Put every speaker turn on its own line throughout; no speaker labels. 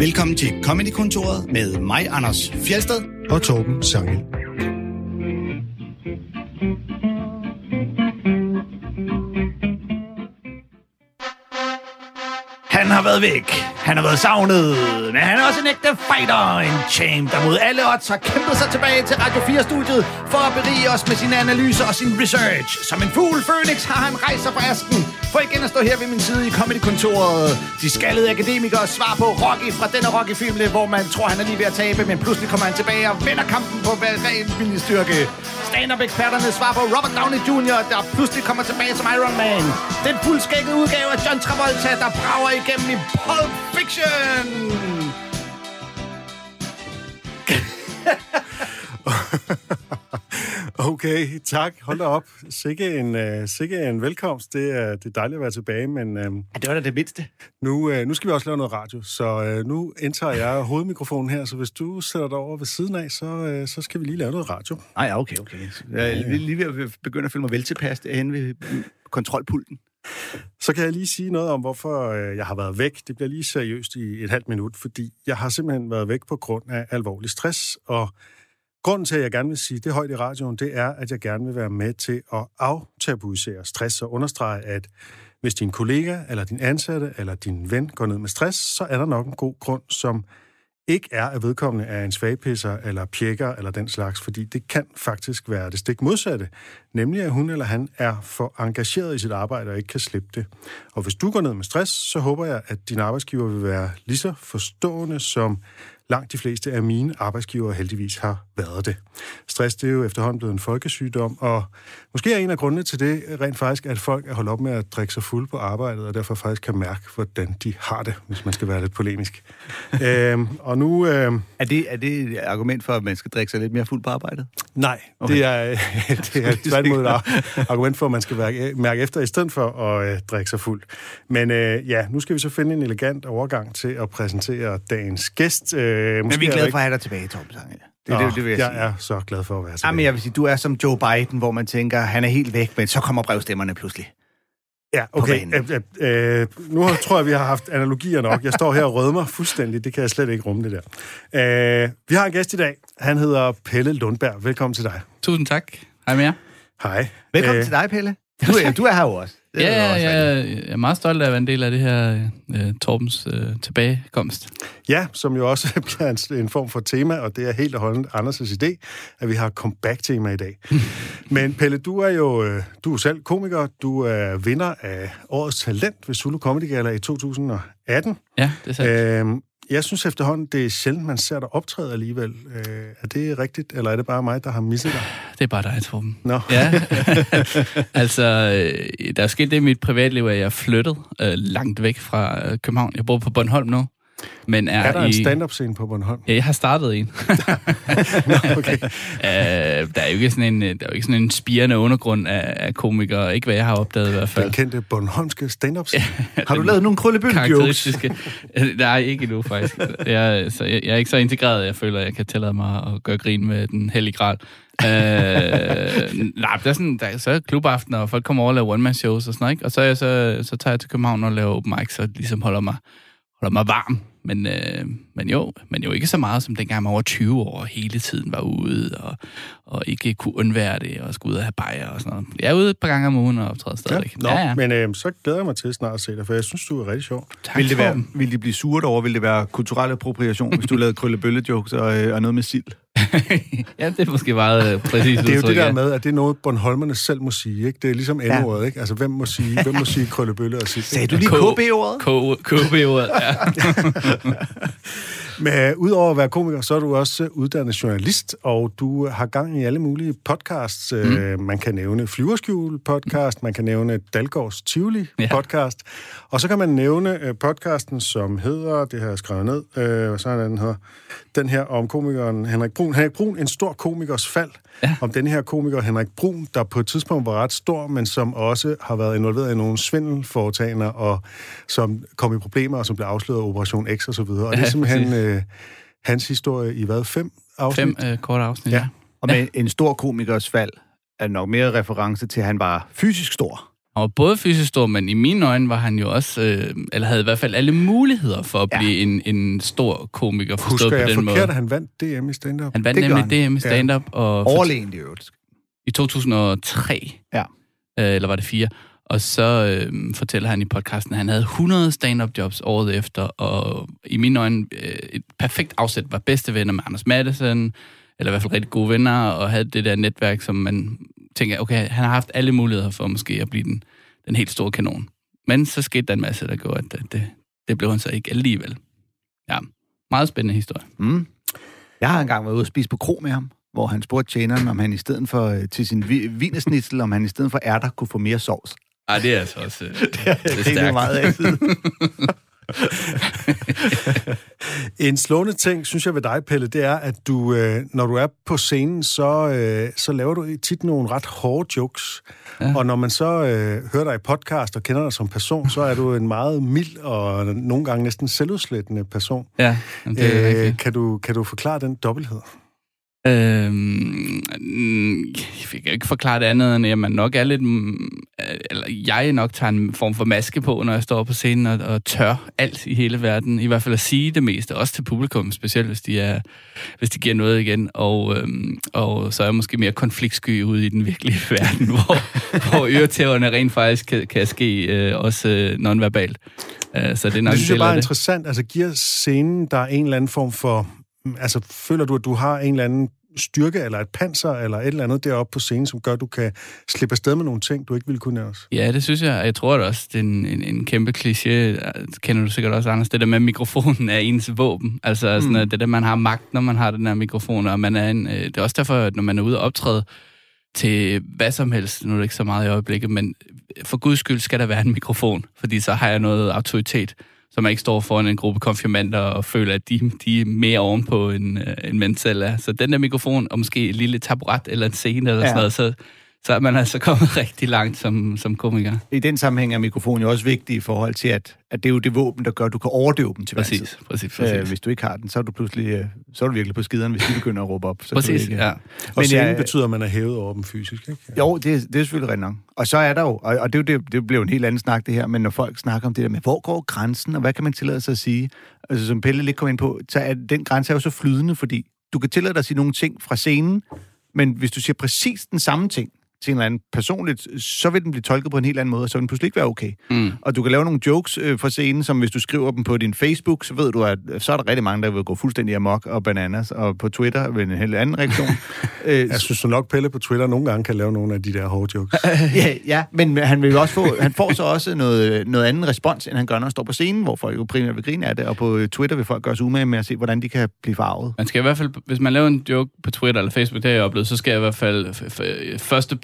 Velkommen til Comedy-kontoret med mig, Anders Fjelsted
og Torben Sangel.
Han har været væk. Han har været savnet. Men han er også en ægte fighter. En champ, der mod alle odds har kæmpet sig tilbage til Radio 4-studiet for at berige os med sine analyser og sin research. Som en fugl Phoenix har han rejst sig fra asken for igen at stå her ved min side i Comedy-kontoret. De skaldede akademikere svar på Rocky fra denne Rocky-film, hvor man tror, han er lige ved at tabe, men pludselig kommer han tilbage og vinder kampen på ren styrke. Stand-up-eksperterne svar på Robert Downey Jr., der pludselig kommer tilbage som Iron Man. Den fuldskækkede udgave af John Travolta, der brager igennem i Pulp Fiction.
Okay, tak. Hold da op. Sikke en, uh, sikke en velkomst. Det er, det er dejligt at være tilbage, men uh,
Ja, det var da det mindste.
nu, uh, nu skal vi også lave noget radio, så uh, nu indtager jeg hovedmikrofonen her, så hvis du sætter dig over ved siden af, så, uh, så skal vi lige lave noget radio.
Nej, ja, okay, okay. Jeg er lige ved at begynde at føle mig veltilpas derhen ved kontrolpulten.
Så kan jeg lige sige noget om, hvorfor jeg har været væk. Det bliver lige seriøst i et halvt minut, fordi jeg har simpelthen været væk på grund af alvorlig stress, og Grunden til, at jeg gerne vil sige det højt i radioen, det er, at jeg gerne vil være med til at aftabuisere stress og understrege, at hvis din kollega, eller din ansatte, eller din ven går ned med stress, så er der nok en god grund, som ikke er, at vedkommende er en svagpisser, eller pjekker, eller den slags, fordi det kan faktisk være det stik modsatte, nemlig at hun eller han er for engageret i sit arbejde og ikke kan slippe det. Og hvis du går ned med stress, så håber jeg, at din arbejdsgiver vil være lige så forstående, som langt de fleste af mine arbejdsgivere heldigvis har været det. Stress det er jo efterhånden blevet en folkesygdom, og måske er en af grundene til det rent faktisk, at folk er holdt op med at drikke sig fuld på arbejdet, og derfor faktisk kan mærke, hvordan de har det, hvis man skal være lidt polemisk. øhm, og nu... Øhm,
Er det, er det et argument for, at man skal drikke sig lidt mere fuld på arbejdet?
nej, okay. det er, det er tværtimod et argument for, at man skal være, mærke efter, i stedet for at øh, drikke sig fuld. Men øh, ja, nu skal vi så finde en elegant overgang til at præsentere dagens gæst. Øh,
Men vi er glade for at have dig tilbage, Torben Sange. Det, det, det vil jeg,
jeg
sige.
er så glad for at være tilbage.
men jeg vil sige, du er som Joe Biden, hvor man tænker, han er helt væk, men så kommer brevstemmerne pludselig.
Ja, okay. Øh, øh, øh, nu tror jeg, vi har haft analogier nok. Jeg står her og rødmer fuldstændig. Det kan jeg slet ikke rumme, det der. Øh, vi har en gæst i dag. Han hedder Pelle Lundberg. Velkommen til dig.
Tusind tak. Hej med jer.
Hej.
Velkommen
Øh,
til dig, Pelle. Du er, du er her jo også. Det
Ja,
er
ja,
også,
ja, jeg er meget stolt af at være en del af det her uh, Torbens uh, tilbagekomst.
Ja, som jo også bliver en, en form for tema, og det er helt og holdent Anders' idé, at vi har comeback-tema i dag. Men Pelle, du er jo øh, du er selv komiker. Du er vinder af Årets Talent ved Zulu Comedy Gala i 2018.
Ja, det er sandt.
Øhm, jeg synes efterhånden, det er sjældent, man ser dig optræde alligevel. Øh, er det rigtigt, eller er det bare mig, der har misset dig?
Det er bare dig, Torben.
Nå.
Ja, altså, øh, der er sket det i mit privatliv, at jeg er flyttet øh, langt væk fra øh, København. Jeg bor på Bornholm nu, men er,
Er der
i...
en stand-up-scene på Bornholm?
Ja, jeg har startet en.
Nå, okay.
øh, der er jo ikke sådan en, der er jo ikke sådan en spirende undergrund af, af komikere. Ikke hvad jeg har opdaget i hvert fald.
Den kendte Bornholmske stand-up-scene.
Har du lavet nogle
karakteristiske. Nej, ikke endnu faktisk. Jeg, så jeg, jeg er ikke så integreret, jeg føler, at jeg kan tillade mig at gøre grin med den hellige gral. øh, nej, der er sådan, der, så er klubaften, og folk kommer over og laver one-man-shows og sådan noget, ikke? Og så, jeg så, så tager jeg til København og laver open mic, så ligesom holder mig, holder mig varm. Men, øh, men jo, men jo ikke så meget, som dengang man var over 20 år og hele tiden var ude, og, og ikke kunne undvære det, og skulle ud og have bajer og sådan noget. Jeg er ude et par gange om ugen og optræder
Ja.
stadigvæk.
Nå, ja, ja. men øh, så glæder jeg mig til snart at se dig, for jeg synes, du er rigtig sjov.
tak,
Vil, det være, vil de blive sure over? Vil det være kulturel appropriation, hvis du lavede krøllebølle-jokes og, øh, og noget med sild?
ja, det er måske meget øh, præcis
Det er jo det der
ja.
med, at det er noget, Bornholmerne selv må sige. Ikke? Det er ligesom endordet, ikke? Altså, hvem må sige, hvem må sige krøllebølle og sige?
Sagde du lige KB-ordet?
KB-ordet, ja.
Men øh, udover at være komiker, så er du også øh, uddannet journalist, og du har gang i alle mulige podcasts. Mm. Man kan nævne Flyverskjul podcast, man kan nævne Dalgårds Tivoli
Ja.
podcast, og så kan man nævne øh, podcasten, som hedder, det jeg skrevet ned, øh, så er den hedder, den her om komikeren Henrik Brun. Henrik Brun, en stor komikers fald.
Ja.
Om den her komiker Henrik Brun, der på et tidspunkt var ret stor, men som også har været involveret i nogle svindelforetagender, og som kom i problemer, og som blev afsløret af Operation X og så videre. Og det er
Ja,
simpelthen øh, hans historie i hvad? Fem afsnit?
Fem øh, korte afsnit,
Ja.
ja.
Og med en stor komikers fald er nok mere reference til, at han var fysisk stor.
Han var både fysisk stor, men i mine øjne var han jo også, øh, eller havde i hvert fald alle muligheder for at
Ja.
blive en, en stor komiker, forstået
Husker
på
jeg
den
forkert,
måde.
at han vandt DM i stand-up?
Han vandt
Det
nemlig
han.
DM i stand-up, og for-
Overlegent i øvrigt.
i 2003,
Ja.
øh, eller var det fire, og så øh, fortæller han i podcasten, at han havde 100 stand-up jobs året efter, og i mine øjne øh, et perfekt afsæt var bedste venner med Anders Madsen, eller i hvert fald rigtig gode venner, og havde det der netværk, som man tænker, okay, han har haft alle muligheder for måske at blive den, den helt store kanon. Men så skete der en masse, der gjorde, at det, det, det blev han så ikke alligevel. Ja, meget spændende historie.
Mm. Jeg har engang været ude og spise på kro med ham, hvor han spurgte tjeneren, om han i stedet for øh, til sin vi- vinersnitzel, om han i stedet for ærter kunne få mere sovs.
Ej, det er altså også... Øh, det
Jeg griner meget af.
En slående ting, synes jeg ved dig, Pelle, det er, at du, øh, når du er på scenen, så, øh, så laver du tit nogle ret hårde jokes. Ja. Og når man så øh, hører dig i podcast og kender dig som person, så er du en meget mild og nogle gange næsten selvudslættende person.
Ja, det er.
Øh, kan, du, kan du forklare den dobbelthed?
Øhm, jeg kan ikke forklare det andet, end at man nok er lidt... mm, Eller jeg nok tager en form for maske på, når jeg står på scenen og, og tør alt i hele verden. I hvert fald at sige det meste, også til publikum, specielt hvis de, er, hvis de giver noget igen. Og, øhm, og så er jeg måske mere konfliktsky ude i den virkelige verden, hvor, hvor øretæverne rent faktisk kan, kan ske øh, også øh, nonverbalt. Øh, så det er nok
Det synes jeg bare er interessant. Altså, giver scenen der en eller anden form for... Altså, føler du, at du har en eller anden styrke, eller et panser, eller et eller andet deroppe på scenen, som gør, at du kan slippe afsted med nogle ting, du ikke ville kunne ellers?
Ja, det synes jeg. Jeg tror det også, det er en, en, en kæmpe kliché. Kender du sikkert også, Anders. Det der med, at mikrofonen er ens våben. Altså sådan, at det der, man har magt, når man har den her mikrofon. Og man er en, øh, det er også derfor, at når man er ude og optræde til hvad som helst, nu er det ikke så meget i øjeblikket, men for guds skyld skal der være en mikrofon, fordi så har jeg noget autoritet, så man ikke står foran en gruppe konfirmander og føler, at de, de er mere ovenpå, end, øh, end man selv er. Så den der mikrofon, og måske et lille taburet eller en scene eller
Ja.
sådan noget, så, så er man altså kommet rigtig langt som, som komiker.
I den sammenhæng er mikrofonen jo også vigtig i forhold til, at, at det er jo det våben, der gør, at du kan overdøve dem til hver tid.
Præcis, præcis, præcis.
Øh, hvis du ikke har den, så er du pludselig øh, så er du virkelig på skideren, hvis de begynder at råbe op. Så
Præcis,
ikke,
ja.
Og
Men
scenen
jeg-
betyder, at man er hævet over dem fysisk, ikke?
Jo, det, det er selvfølgelig rigtigt nok. Og så er der jo, og, og det, er jo det, det blev en helt anden snak det her, men når folk snakker om det der med, hvor går grænsen, og hvad kan man tillade sig at sige? Altså som Pelle lidt kom ind på, så er den grænse er jo så flydende, fordi du kan tillade dig at sige nogle ting fra scenen, men hvis du siger præcis den samme ting til en eller anden personligt, så vil den blive tolket på en helt anden måde, og så vil den pludselig ikke være okay.
Mm.
Og du kan lave nogle jokes øh, fra scenen, som hvis du skriver dem på din Facebook, så ved du, at øh, så er der rigtig mange, der vil gå fuldstændig amok og bananas, og på Twitter vil en helt anden reaktion. øh,
Jeg synes du nok, Pelle på Twitter nogle gange kan lave nogle af de der hårde jokes.
ja, ja, men han vil også få, han får så også noget, noget anden respons, end han gør, når han står på scenen, hvor folk jo primært vil grine af det, og på Twitter vil folk gøre sig umage med at se, hvordan de kan blive farvet.
Man skal i hvert fald, hvis man laver en joke på Twitter eller Facebook, det har jeg oplevet, så skal jeg i hvert fald f- f-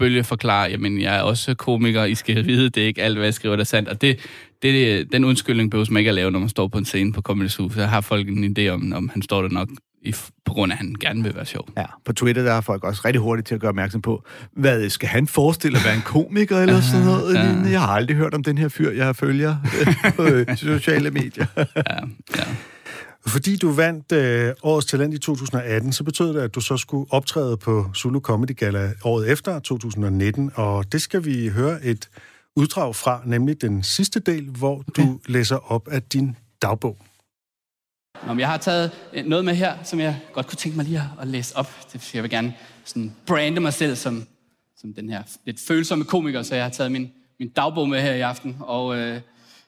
bølge forklare, jamen jeg er også komiker, I skal vide, det er ikke alt, hvad jeg skriver, der er sandt. Og det, det, den undskyldning behøver man ikke at lave, når man står på en scene på Comedy Zoo. Så har folk en idé om, om han står der nok i, på grund af, at han gerne vil være sjov.
Ja, på Twitter der er folk også rigtig hurtigt til at gøre opmærksom på, hvad skal han forestille at være en komiker eller sådan noget?
Ja.
Jeg har aldrig hørt om den her fyr, jeg følger øh, på øh, sociale medier.
Ja, ja.
Fordi du vandt øh, Årets Talent i 2018, så betød det, at du så skulle optræde på Zulu Comedy Gala året efter, 2019, og det skal vi høre et uddrag fra, nemlig den sidste del, hvor du læser op af din dagbog.
Nå, men jeg har taget øh, noget med her, som jeg godt kunne tænke mig lige at- at læse op. Det, jeg vil gerne sådan brande mig selv som, som den her lidt følsomme komiker, så jeg har taget min, min dagbog med her i aften. Og øh,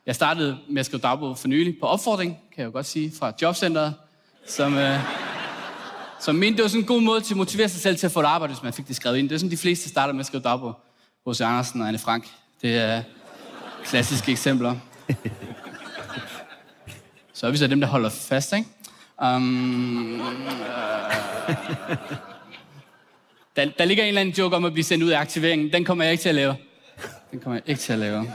jeg startede med at skrive dagbog for nylig på opfordring, kan jeg jo godt sige, fra Jobcenteret, som, øh, som mente, det var sådan en god måde til at motivere sig selv til at få et arbejde, hvis man fik det skrevet ind. Det er sådan, de fleste starter med at skrive dagbog. H.C. Andersen og Anne Frank. Det er klassiske eksempler. Så er vi så dem, der holder fast, ikke? Um, øh, der, der ligger en eller anden joke om at blive sendt ud af aktiveringen. Den kommer jeg ikke til at lave. Den kommer jeg ikke til at lave.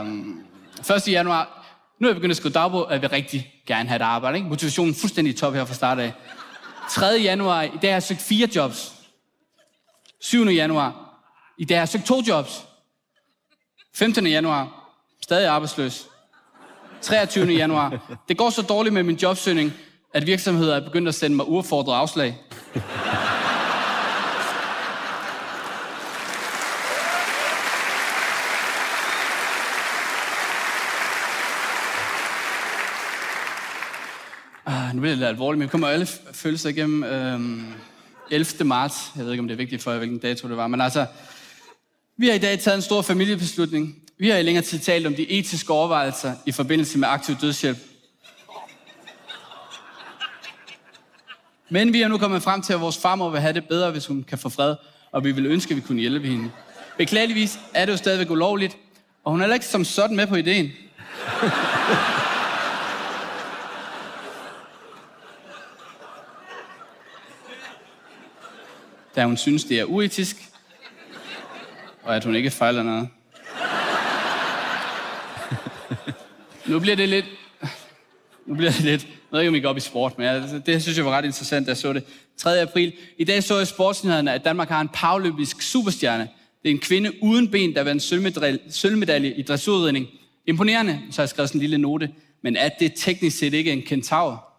Um, 1. januar. Nu er jeg begyndt at skrive dagbog, og jeg vil rigtig gerne have et arbejde. Ikke? Motivationen er fuldstændig i top her fra start af. 3. januar. I dag har jeg søgt fire jobs. 7. januar. I dag har jeg søgt to jobs. 15. januar. Stadig arbejdsløs. 23. januar. Det går så dårligt med min jobsøgning, at virksomheder er begyndt at sende mig uaffordret afslag.
Bliver det lidt alvorligt, men vi kommer alle følelser igennem Øh, 11. marts. Jeg ved ikke, om det er vigtigt for jer, hvilken dato det var, men altså, vi har i dag taget en stor familiebeslutning. Vi har i længere tid talt om de etiske overvejelser i forbindelse med aktiv dødshjælp. Men vi er nu kommet frem til, at vores farmor vil have det bedre, hvis hun kan få fred, og vi vil ønske, at vi kunne hjælpe hende. Beklageligvis er det jo stadigvæk ulovligt, og hun er heller ikke som sådan med på ideen. Da hun synes, det er uetisk, og at hun ikke fejler noget. nu bliver det lidt... Nu bliver det lidt... Jeg ved ikke, om I går op i sport, men jeg, det synes jeg var ret interessant, da jeg så det. 3. april. I dag så jeg sportsnyhederne, at Danmark har en paralympisk superstjerne. Det er en kvinde uden ben, der vandt sølvmedalje, sølvmedalje i dressurridning. Imponerende, så har jeg skrevet sådan en lille note. Men er det teknisk set ikke en kentaur?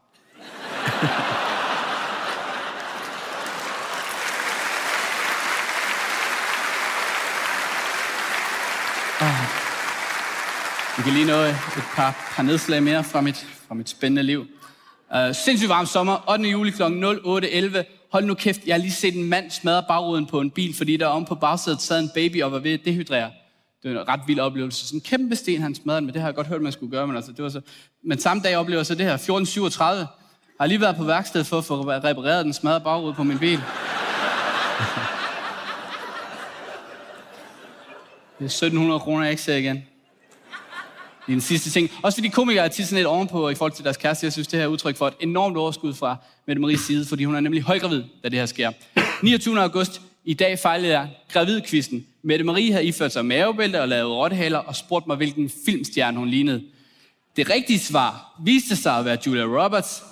Kan lige nå et par, par nedslag mere fra mit, fra mit spændende liv. Uh, sindssygt varm sommer, 8. juli kl. 08.11. Hold nu kæft, jeg har lige set en mand smadre bagruden på en bil, fordi der om på bagsædet sad en baby og var ved at dehydrere. Det var en ret vild oplevelse. Sådan en kæmpe sten, han smadrede med. det har jeg godt hørt, man skulle gøre. Men, altså, det var så... men samme dag oplever jeg så det her, 1437. Har lige været på værksted for at få repareret den smadrede bagrude på min bil. Det er 1700 kroner, jeg ikke ser igen. Det er den sidste ting. Også fordi komikere er tit sådan lidt ovenpå i forhold til deres kæreste. Jeg synes, det her er udtryk for et enormt overskud fra Mette Maries side, fordi hun er nemlig højgravid, da det her sker. 29. august. I dag fejlede jeg gravidkvisten. Mette Marie havde iført sig mavebælte og lavet rottehaler og spurgt mig, hvilken filmstjerne hun lignede. Det rigtige svar viste sig at være Julia Roberts,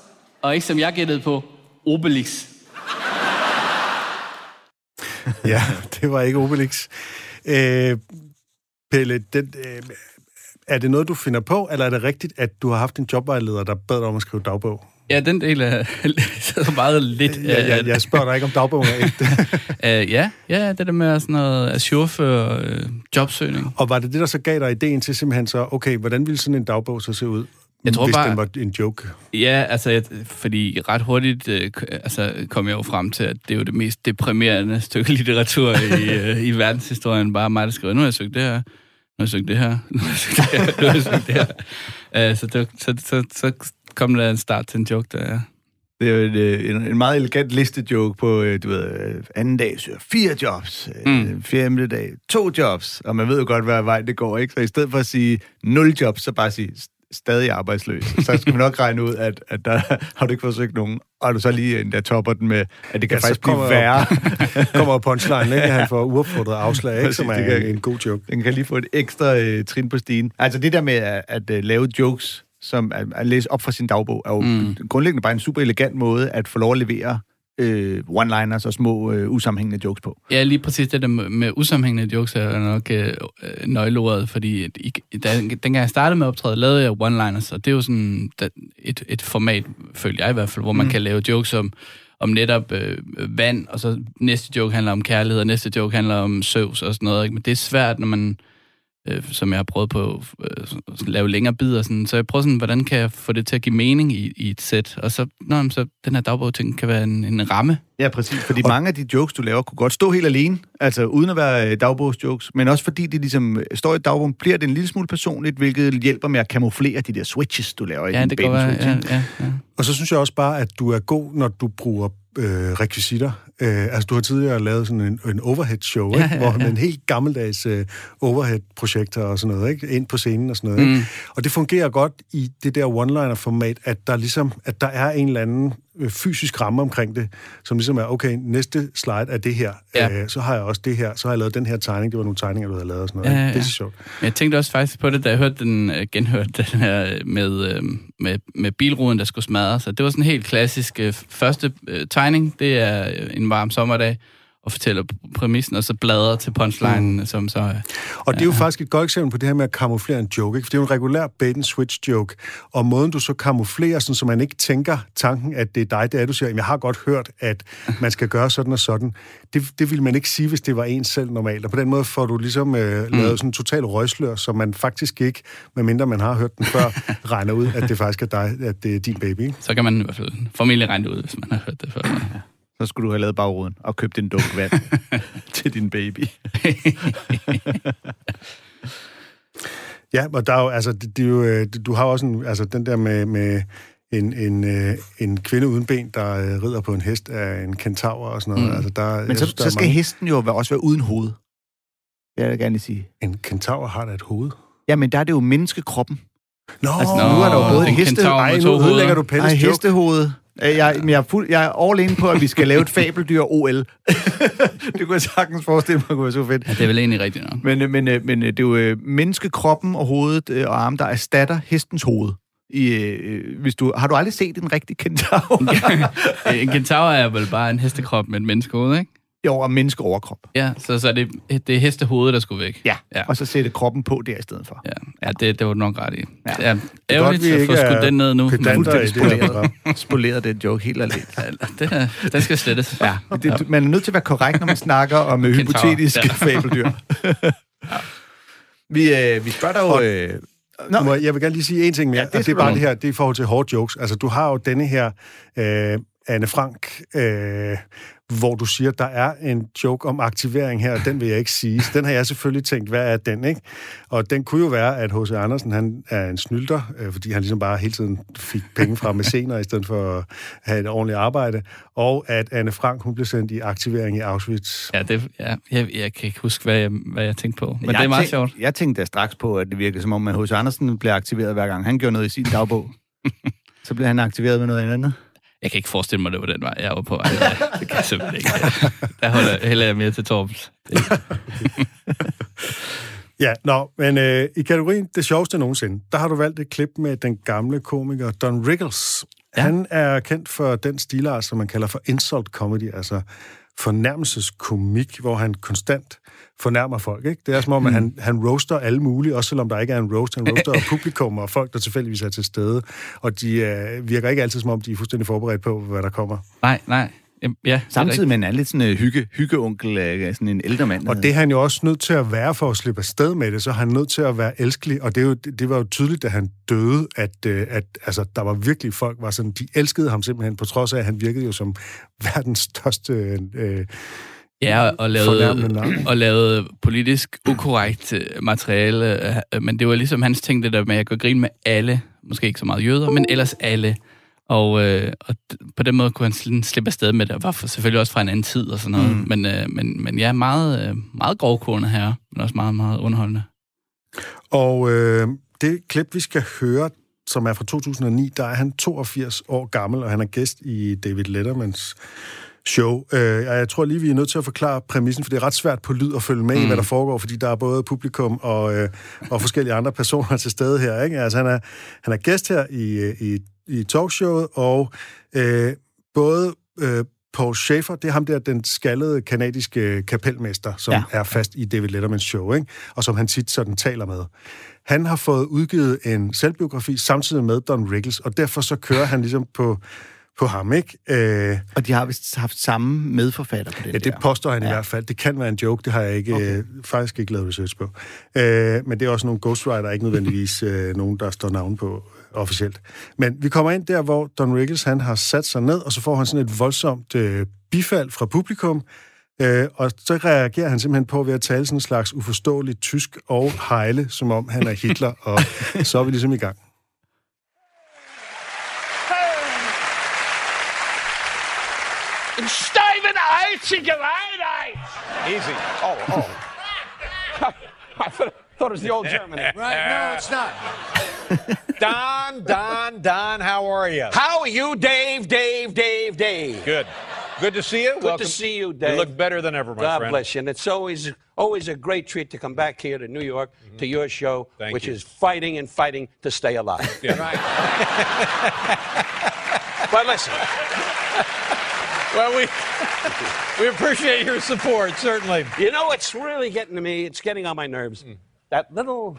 og ikke som jeg gættede på, Obelix.
Ja, det var ikke Obelix. Øh, Pelle, den, øh, er det noget, du finder på, eller er det rigtigt, at du har haft en jobvejleder, der bad dig om at skrive dagbog?
Ja, den del er så meget lidt.
Jeg, jeg, jeg spørger dig ikke, om dagbogen er ægte.
uh, ja, ja, det der med sådan noget ajourfør uh, jobsøgning.
Og var det det, der så gav dig ideen til simpelthen så, okay, hvordan ville sådan en dagbog så se ud?
Jeg tror
hvis
bare-
den var en joke.
Ja, altså, jeg, fordi ret hurtigt øh, altså, kom jeg jo frem til, at det er jo det mest deprimerende stykke litteratur i, øh, i verdenshistorien. Bare mig, der skriver, nu har jeg søgt det her, nu har jeg søgt det her, nu har jeg søgt det her, nu har jeg søgt det her. Uh, så, det, så, så, så kom der en start til en joke, der er...
Det er jo en, øh, en, en meget elegant listejoke på, øh, du ved, øh, anden dag søger fire jobs, mm. Fjerde dag to jobs, og man ved jo godt, hvad vej det går, ikke? Så i stedet for at sige nul jobs, så bare sige "St- stadig arbejdsløs. Så skal man nok regne ud, at, at der har du ikke forsøgt nogen, og du så lige endda topper den med, at det kan
Ja,
faktisk blive
kommer-
værre.
Kommer punchline, ikke? Han får uopfordret afslag, ikke? Som er
det kan-
en, en god joke.
Den kan lige få et ekstra øh, trin på stigen. Altså det der med at, at uh, lave jokes, som at, at læse op fra sin dagbog, er jo mm. grundlæggende bare en super elegant måde at få lov at levere øh, one-liners og små øh, usammenhængende jokes på.
Ja, lige præcis det der med, med usammenhængende jokes er nok øh, øh, nøgleordet, fordi at i, da, dengang jeg startede med at optræde, lavede jeg one-liners, og det er jo sådan da, et, et format, følger jeg i hvert fald, hvor man mm. kan lave jokes om, om netop øh, vand, og så næste joke handler om kærlighed, og næste joke handler om søvs og sådan noget. Ikke? Men det er svært, når man, øh, som jeg har prøvet på, øh, at lave længere bidder. Sådan. Så jeg prøver sådan, hvordan kan jeg få det til at give mening i, i et sæt? Og så, nå, så den her dagbog-ting kan være en, en ramme.
Ja, præcis. Fordi og... mange af de jokes, du laver, kunne godt stå helt alene, altså uden at være øh, dagbogsjokes, men også fordi de ligesom øh, står i dagbogen, bliver det en lille smule personligt, hvilket hjælper med at kamuflere de der switches, du laver i
Ja,
din
det kan være. Ja, ja, ja.
Og så synes jeg også bare, at du er god, når du bruger øh, rekvisitter. Øh, altså, du har tidligere lavet sådan en, en overhead-show,
Ja,
ikke?
ja,
hvor
ja.
med en helt gammeldags øh, overhead-projektor og sådan noget, ikke? ind på scenen og sådan noget. Ikke?
Mm.
Og det fungerer godt i det der one-liner-format, at der ligesom, at der er en eller anden øh, fysisk ramme omkring det, som ligesom er, okay, næste slide er det her,
Ja.
øh, så har jeg også det her, så har jeg lavet den her tegning, det var nogle tegninger, du havde lavet og sådan noget.
Ja,
ikke?
ja,
Det er
ja.
så sjovt.
Men jeg tænkte også faktisk på det, da jeg hørte den, øh, genhørte den her med, øh, med, med bilruden, der skulle smadre. Så det var sådan en helt klassisk første tegning. Det er en varm sommerdag. og fortæller præmissen, og så bladrer til punchlinen, mm. som så... er-
Og det er jo faktisk et godt eksempel på det her med at kamuflere en joke, ikke? For det er jo en regulær bait-and-switch-joke, og måden du så kamuflerer, sådan, så man ikke tænker tanken, at det er dig, det er, du siger, "Jamen, jeg har godt hørt, at man skal gøre sådan og sådan. Det, det ville man ikke sige, hvis det var en selv normalt, og på den måde får du ligesom øh,
Mm.
lavet sådan en total røgslør, så man faktisk ikke, medmindre man har hørt den før, regner ud, at det faktisk er dig, at det er din baby. Ikke?
Så kan man i hvert fald formentlig regne ud, hvis man har hørt det før.
Så skulle du have lavet bagruden og købt en dunk vand til din baby.
Ja, og der er jo, altså, det, det er jo, øh, du har jo også en, altså, den der med, med en, en, øh, en kvinde uden ben, der øh, rider på en hest af en kentaur og sådan noget. Mm. Altså, der,
Men så,
synes, der
så skal
mange-
hesten jo også være uden hoved. Det vil jeg gerne sige.
En kentaur har da et hoved.
Ja, men der er det jo menneskekroppen.
Nå,
Altså, nu er der jo både
en
heste...
Ej, nu ødelægger du Pelles
Ej, hestehoved. Øh, Jeg, jeg, er fuld, jeg er all in på, at vi skal lave et fabeldyr OL. det kunne jeg sagtens forestille mig, kunne være så fedt.
Ja, det er vel egentlig rigtigt nok.
Men, øh, men, øh, men det er jo menneskekroppen og hovedet og arme, der erstatter hestens hoved. I, øh, hvis du, har du aldrig set en rigtig kentaur?
en kentaur er vel bare en hestekrop med et menneskehoved, ikke?
Jo, og menneskeoverkrop.
Ja, så, så er det, det er hestehovedet, der skulle væk.
Ja,
Ja.
ja. og så sætte kroppen på der i stedet for.
Ja, ja det, det var du nok ret i.
Ja.
Ja. Er ærgerligt
vi
at få
ikke
skudt den ned nu. men
pedanter i det her
spoleret.
den joke helt alene.
Ja, det er, den skal slettes.
Ja, det, man er nødt til at være korrekt, når man snakker om øh, hypotetiske
ja.
fabeldyr. vi, øh, vi spørger dig jo... Øh, Nå,
Må, jeg- vil gerne lige sige en ting mere,
Ja,
ja,
det
og det er bare det her, det er i forhold til hårde jokes. Altså, du har jo denne her øh, Anne Frank, øh, hvor du siger, der er en joke om aktivering her, og den vil jeg ikke sige. Så den har jeg selvfølgelig tænkt, hvad er den, ikke? Og den kunne jo være, at H.C. Andersen, han er en snylter, øh, fordi han ligesom bare hele tiden fik penge fra mæscener, i stedet for at have et ordentligt arbejde, og at Anne Frank, hun blev sendt i aktivering i Auschwitz.
Ja, det, ja jeg, jeg kan ikke huske, hvad jeg, hvad jeg tænkte på. Men
jeg
det er meget
tænk-
sjovt.
Jeg tænkte da straks på, at det virkede som om, at H.C. Andersen blev aktiveret hver gang han gjorde noget i sin dagbog. så blev han aktiveret med noget andet.
Jeg kan ikke forestille mig, det var den vej, jeg var på. Ej, det kan jeg simpelthen ikke. Der holder heller jeg mere til Torben.
Ja, nå, men øh, i kategorien Det sjoveste nogensinde, der har du valgt et klip med den gamle komiker Don Rickles. Ja. Han er kendt for den stilart, som man kalder for insult comedy, altså fornærmelseskomik, hvor han konstant fornærmer folk. Ikke? Det er som om, at han, han roaster alle mulige, også selvom der ikke er en roast. Han roaster publikum og folk, der tilfældigvis er til stede. Og de øh, virker ikke altid, som om de er fuldstændig forberedt på, hvad der kommer.
Nej, nej. Ja,
Samtidig med, han er lidt sådan en hygge, hyggeonkel, øh, sådan en ældre mand.
Og det er han jo også nødt til at være for at slippe afsted med det, så er han nødt til at være elskelig, og det, er jo, det var jo tydeligt, da han døde, at, øh, at altså, der var virkelig folk, var sådan, de elskede ham simpelthen, på trods af, at han virkede jo som verdens største øh,
Ja, og lavede, og lavede politisk ukorrekt materiale. Men det var ligesom hans ting, det der med at gå grin med alle. Måske ikke så meget jøder, men ellers alle. Og, øh, og på den måde kunne han slippe afsted med det. Og var selvfølgelig også fra en anden tid og sådan noget. Mm. Men, øh, men, men ja, meget, øh, meget grovkornet her, men også meget, meget underholdende.
Og øh, det klip, vi skal høre, som er fra 2009, der er han 82 år gammel, og han er gæst i David Lettermans show. Øh, og jeg tror lige, vi er nødt til at forklare præmissen, for det er ret svært på lyd at følge med mm. i, hvad der foregår, fordi der er både publikum og, øh, og forskellige andre personer til stede her. Ikke? Altså, han, er, han er gæst her i, øh, i, i talkshowet, og øh, både... Øh, Paul Schaefer, det er ham der, den skaldede kanadiske kapelmester, som ja. Er fast i David Lettermans show, ikke? og som han tit sådan taler med. Han har fået udgivet en selvbiografi samtidig med Don Rickles, og derfor så kører han ligesom på, på ham, ikke? Øh,
Og de har vist haft samme medforfatter på det
ja, det
der.
påstår han ja. i hvert fald. Det kan være en joke, det har jeg ikke, okay. øh, faktisk ikke lavet research på. Øh, men det er også nogle ghostwriter, ikke nødvendigvis øh, nogen, der står navn på officielt. Men vi kommer ind der, hvor Don Rickles, han har sat sig ned, og så får han sådan et voldsomt øh, bifald fra publikum, øh, og så reagerer han simpelthen på ved at tale sådan en slags uforståeligt tysk og hejle, som om han er Hitler, og så er vi ligesom i gang.
In Steven einzige Einheit!
Easy. Oh, oh. I thought, thought it was the old Germany.
Right? No, it's not.
Don, Don, Don, how are you?
How are you, Dave, Dave, Dave, Dave?
Good. Good to see you.
Good to see you, Dave.
You look better than ever, my
God
friend.
God bless you. And it's always always a great treat to come back here to New York mm-hmm. to your show.
Thank
which
you.
is fighting and fighting to stay alive.
Yeah.
Right. but listen.
Well, we we appreciate your support, certainly.
You know it's really getting to me? It's getting on my nerves. Hmm. That little,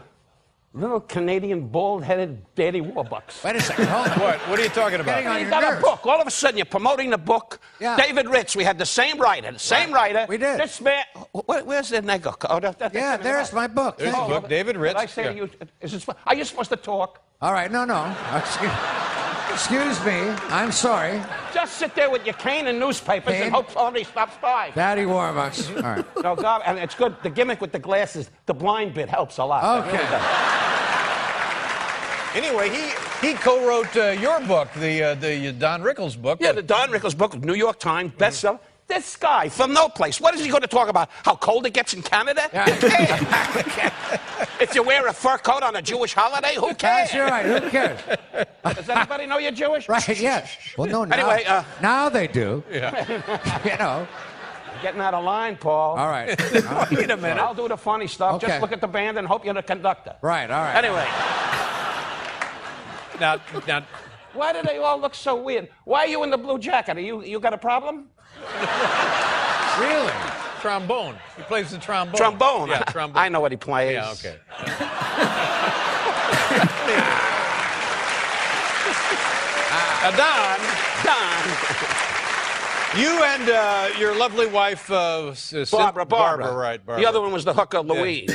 little Canadian bald-headed Daddy Warbucks.
Wait a second, hold on.
What? What are you talking about?
Getting on
You
your
got
nerves.
a book. All of a sudden, you're promoting the book.
Yeah.
David Ritz. We had the same writer. The same writer.
We did.
This man. wh- Where's the nigger? Oh, that, that,
Yeah, there's my book.
There's
Thank
the book, David Ritz.
Did I say
Yeah.
to you? Is this, are you supposed to talk?
All right, no, no. Excuse, excuse me. I'm sorry.
Just sit there with your cane and newspapers
Cane?
and hope somebody stops by.
Daddy Warbucks. All right.
No, God, and it's good. The gimmick with the glasses, the blind bit helps a lot.
Okay.
really.
Anyway, he he co-wrote uh, your book, the uh, the Don Rickles book.
Yeah, the Don Rickles book, New York Times bestseller. This guy from no place. What is he going to talk about? How cold it gets in Canada?
Yeah.
If you wear a fur coat on a Jewish holiday, who cares?
That's you're right. Who cares?
Does anybody know you're Jewish?
Right, yes. Well, no, now,
Anyway, uh,
now they do. Yeah. you know.
Getting out of line, Paul.
All right.
Wait a minute. I'll do the funny stuff.
Okay.
Just look at the band and hope you're the conductor.
Right, all right.
Anyway,
Now, now,
why do they all look so weird? Why are you in the blue jacket? Are you you got a problem?
Really?
trombone. He plays the trombone.
Trombone.
Yeah, trombone.
I know what he plays.
Yeah, okay. now, Don,
Don.
you and uh, your lovely wife, uh,
Barbara, Barbara.
Barbara, right? Barbara.
The other one was the hooker, Louise.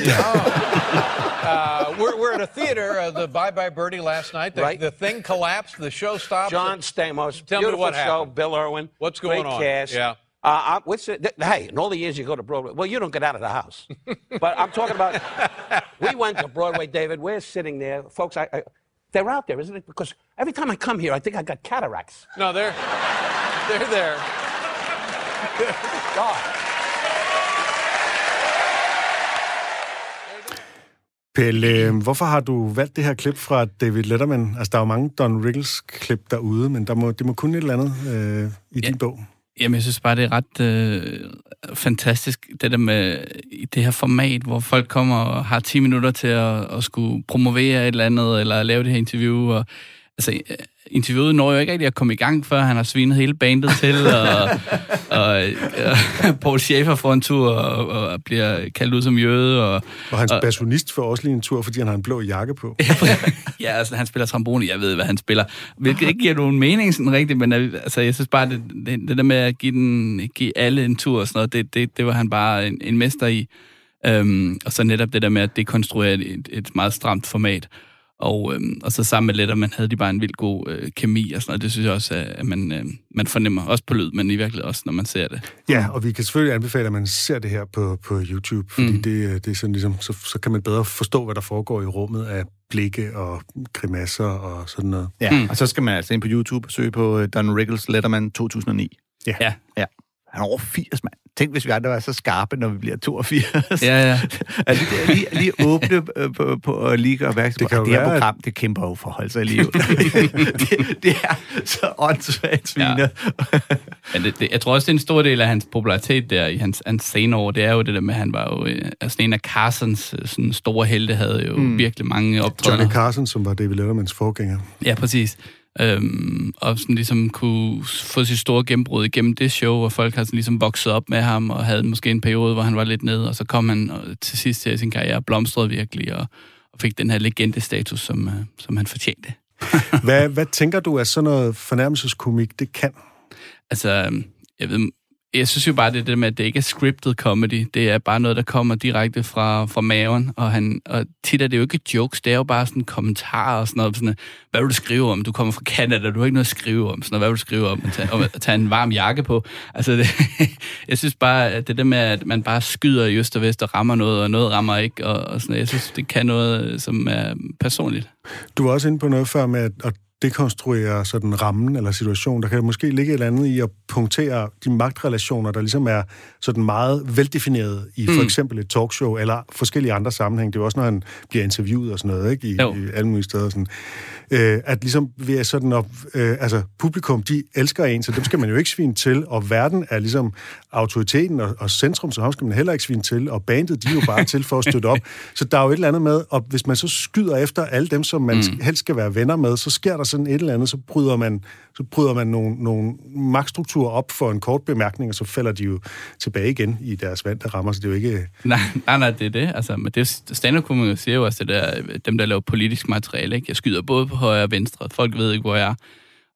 Uh, we're, we're at a theater, uh, the Bye Bye Birdie last night. The,
Right.
the thing collapsed. The show stopped.
John Stamos.
Tell me what
show.
happened.
Bill Irwin.
What's going on?
Cast.
Yeah.
Uh, I, what's it, th- hey, in all the years you go to Broadway, well, you don't get out of the house. but I'm talking about, we went to Broadway, David. We're sitting there. Folks, I, I, they're out there, isn't it? Because every time I come here, I think I got cataracts.
No, they're they're there.
God.
Pelle, hvorfor har du valgt det her klip fra David Letterman? Altså, der er jo mange Don Rickles-klip derude, men der må, det må kun et eller andet øh, i din bog.
Jamen, jeg synes bare, det er ret øh, fantastisk, det der med i det her format, hvor folk kommer og har 10 minutter til at, at skulle promovere et eller andet, eller lave det her interview, og altså, øh, interviewet når jo ikke rigtig at komme i gang, før han har svinet hele bandet til, og, og, og Paul Schaefer får en tur og, og bliver kaldt ud som jøde, og,
Og hans
og,
bassonist får også lige en tur, fordi han har en blå jakke på.
ja, altså, han spiller trombone, jeg ved, hvad han spiller. Hvilket ikke giver nogen mening sådan rigtigt, men altså, jeg synes bare, det, det, det der med at give, den, give alle en tur og sådan noget, det, det, det var han bare en, en mester i. Øhm, og så netop det der med at dekonstruere et, et meget stramt format. Og, øhm, og så sammen med Letterman havde de bare en vild god øh, kemi og sådan noget. Det synes jeg også, at man, øh, man fornemmer. Også på lyd, men i virkeligheden også, når man ser det.
Ja, og vi kan selvfølgelig anbefale, at man ser det her på, på YouTube, fordi mm. det, øh, det er sådan ligesom, så, så kan man bedre forstå, hvad der foregår i rummet af blikke og grimasser og sådan noget.
Ja, mm. og så skal man altså ind på YouTube og søge på øh, Don Rickles Letterman 2009.
Ja.
Ja,
Ja. Han er over 80, mand. Tænk, hvis vi andre var så skarpe, når vi bliver 82.
ja, ja.
altså, det er lige, lige åbne øh, på, på og lige gøre opmærksom
Det
på,
jo
det her
være,
program, det kæmper jo for at holde sig i det, det er så åndssvagt, sviner. Ja.
Men det, det, jeg tror også, det er en stor del af hans popularitet der i hans, hans senere år. Det er jo det der med, at han var jo... øh, Altså en af Carsons øh, sådan store helte havde jo mm. virkelig mange optrædener.
Johnny Carson, som var David Lettermans forgænger.
Ja, præcis. Øhm, og sådan ligesom kunne få sit store gennembrud igennem det show, hvor folk har sådan ligesom vokset op med ham, og havde måske en periode, hvor han var lidt nede, og så kom han og til sidst til sin karriere blomstrede virkelig, og, og fik den her legendestatus, som, øh, som han fortjente.
Hvad, hvad tænker du, at sådan noget fornærmelseskomik, det kan?
Altså, øhm, jeg ved, jeg synes jo bare, det er det med, at det ikke er scripted comedy. Det er bare noget, der kommer direkte fra, fra maven. Og, han, og tit er det jo ikke jokes, det er jo bare sådan kommentarer og sådan noget. Sådan, hvad vil du skrive om? Du kommer fra Canada, du har ikke noget at skrive om. Sådan hvad vil du skrive om? At tage, om at tage en varm jakke på. Altså, det, jeg synes bare, at det der med, at man bare skyder i øst og vest og rammer noget, og noget rammer ikke. Og, og sådan, jeg synes, det kan noget, som er personligt.
Du var også inde på noget før med at, at dekonstruere sådan rammen eller situationen. Der kan måske ligge et eller andet i at punktere de magtrelationer, der ligesom er sådan meget veldefineret i for
Mm.
eksempel et talkshow eller forskellige andre sammenhæng. Det er jo også, når han bliver interviewet og sådan noget, ikke? I,
Jo.
i alle mulige steder. Sådan. Øh, at ligesom ved at sådan op, øh, altså publikum, de elsker en, så dem skal man jo ikke svine til, og verden er ligesom autoriteten og, og centrum, så ham skal man heller ikke svine til, og bandet, de er jo bare til for at støtte op. Så der er jo et eller andet med, og hvis man så skyder efter alle dem, som man mm. helst skal være venner med, så sker der sådan et eller andet, så bryder man, så bryder man nogle, nogle magtstrukturer op for en kort bemærkning, og så falder de jo tilbage igen i deres vand, der rammer, så det er jo ikke...
Nej, nej, nej, det er det. Altså, men det stand up siger jo også det der, dem der laver politisk materiale, ikke? Jeg skyder både på højre og venstre. Folk ved ikke, hvor jeg er.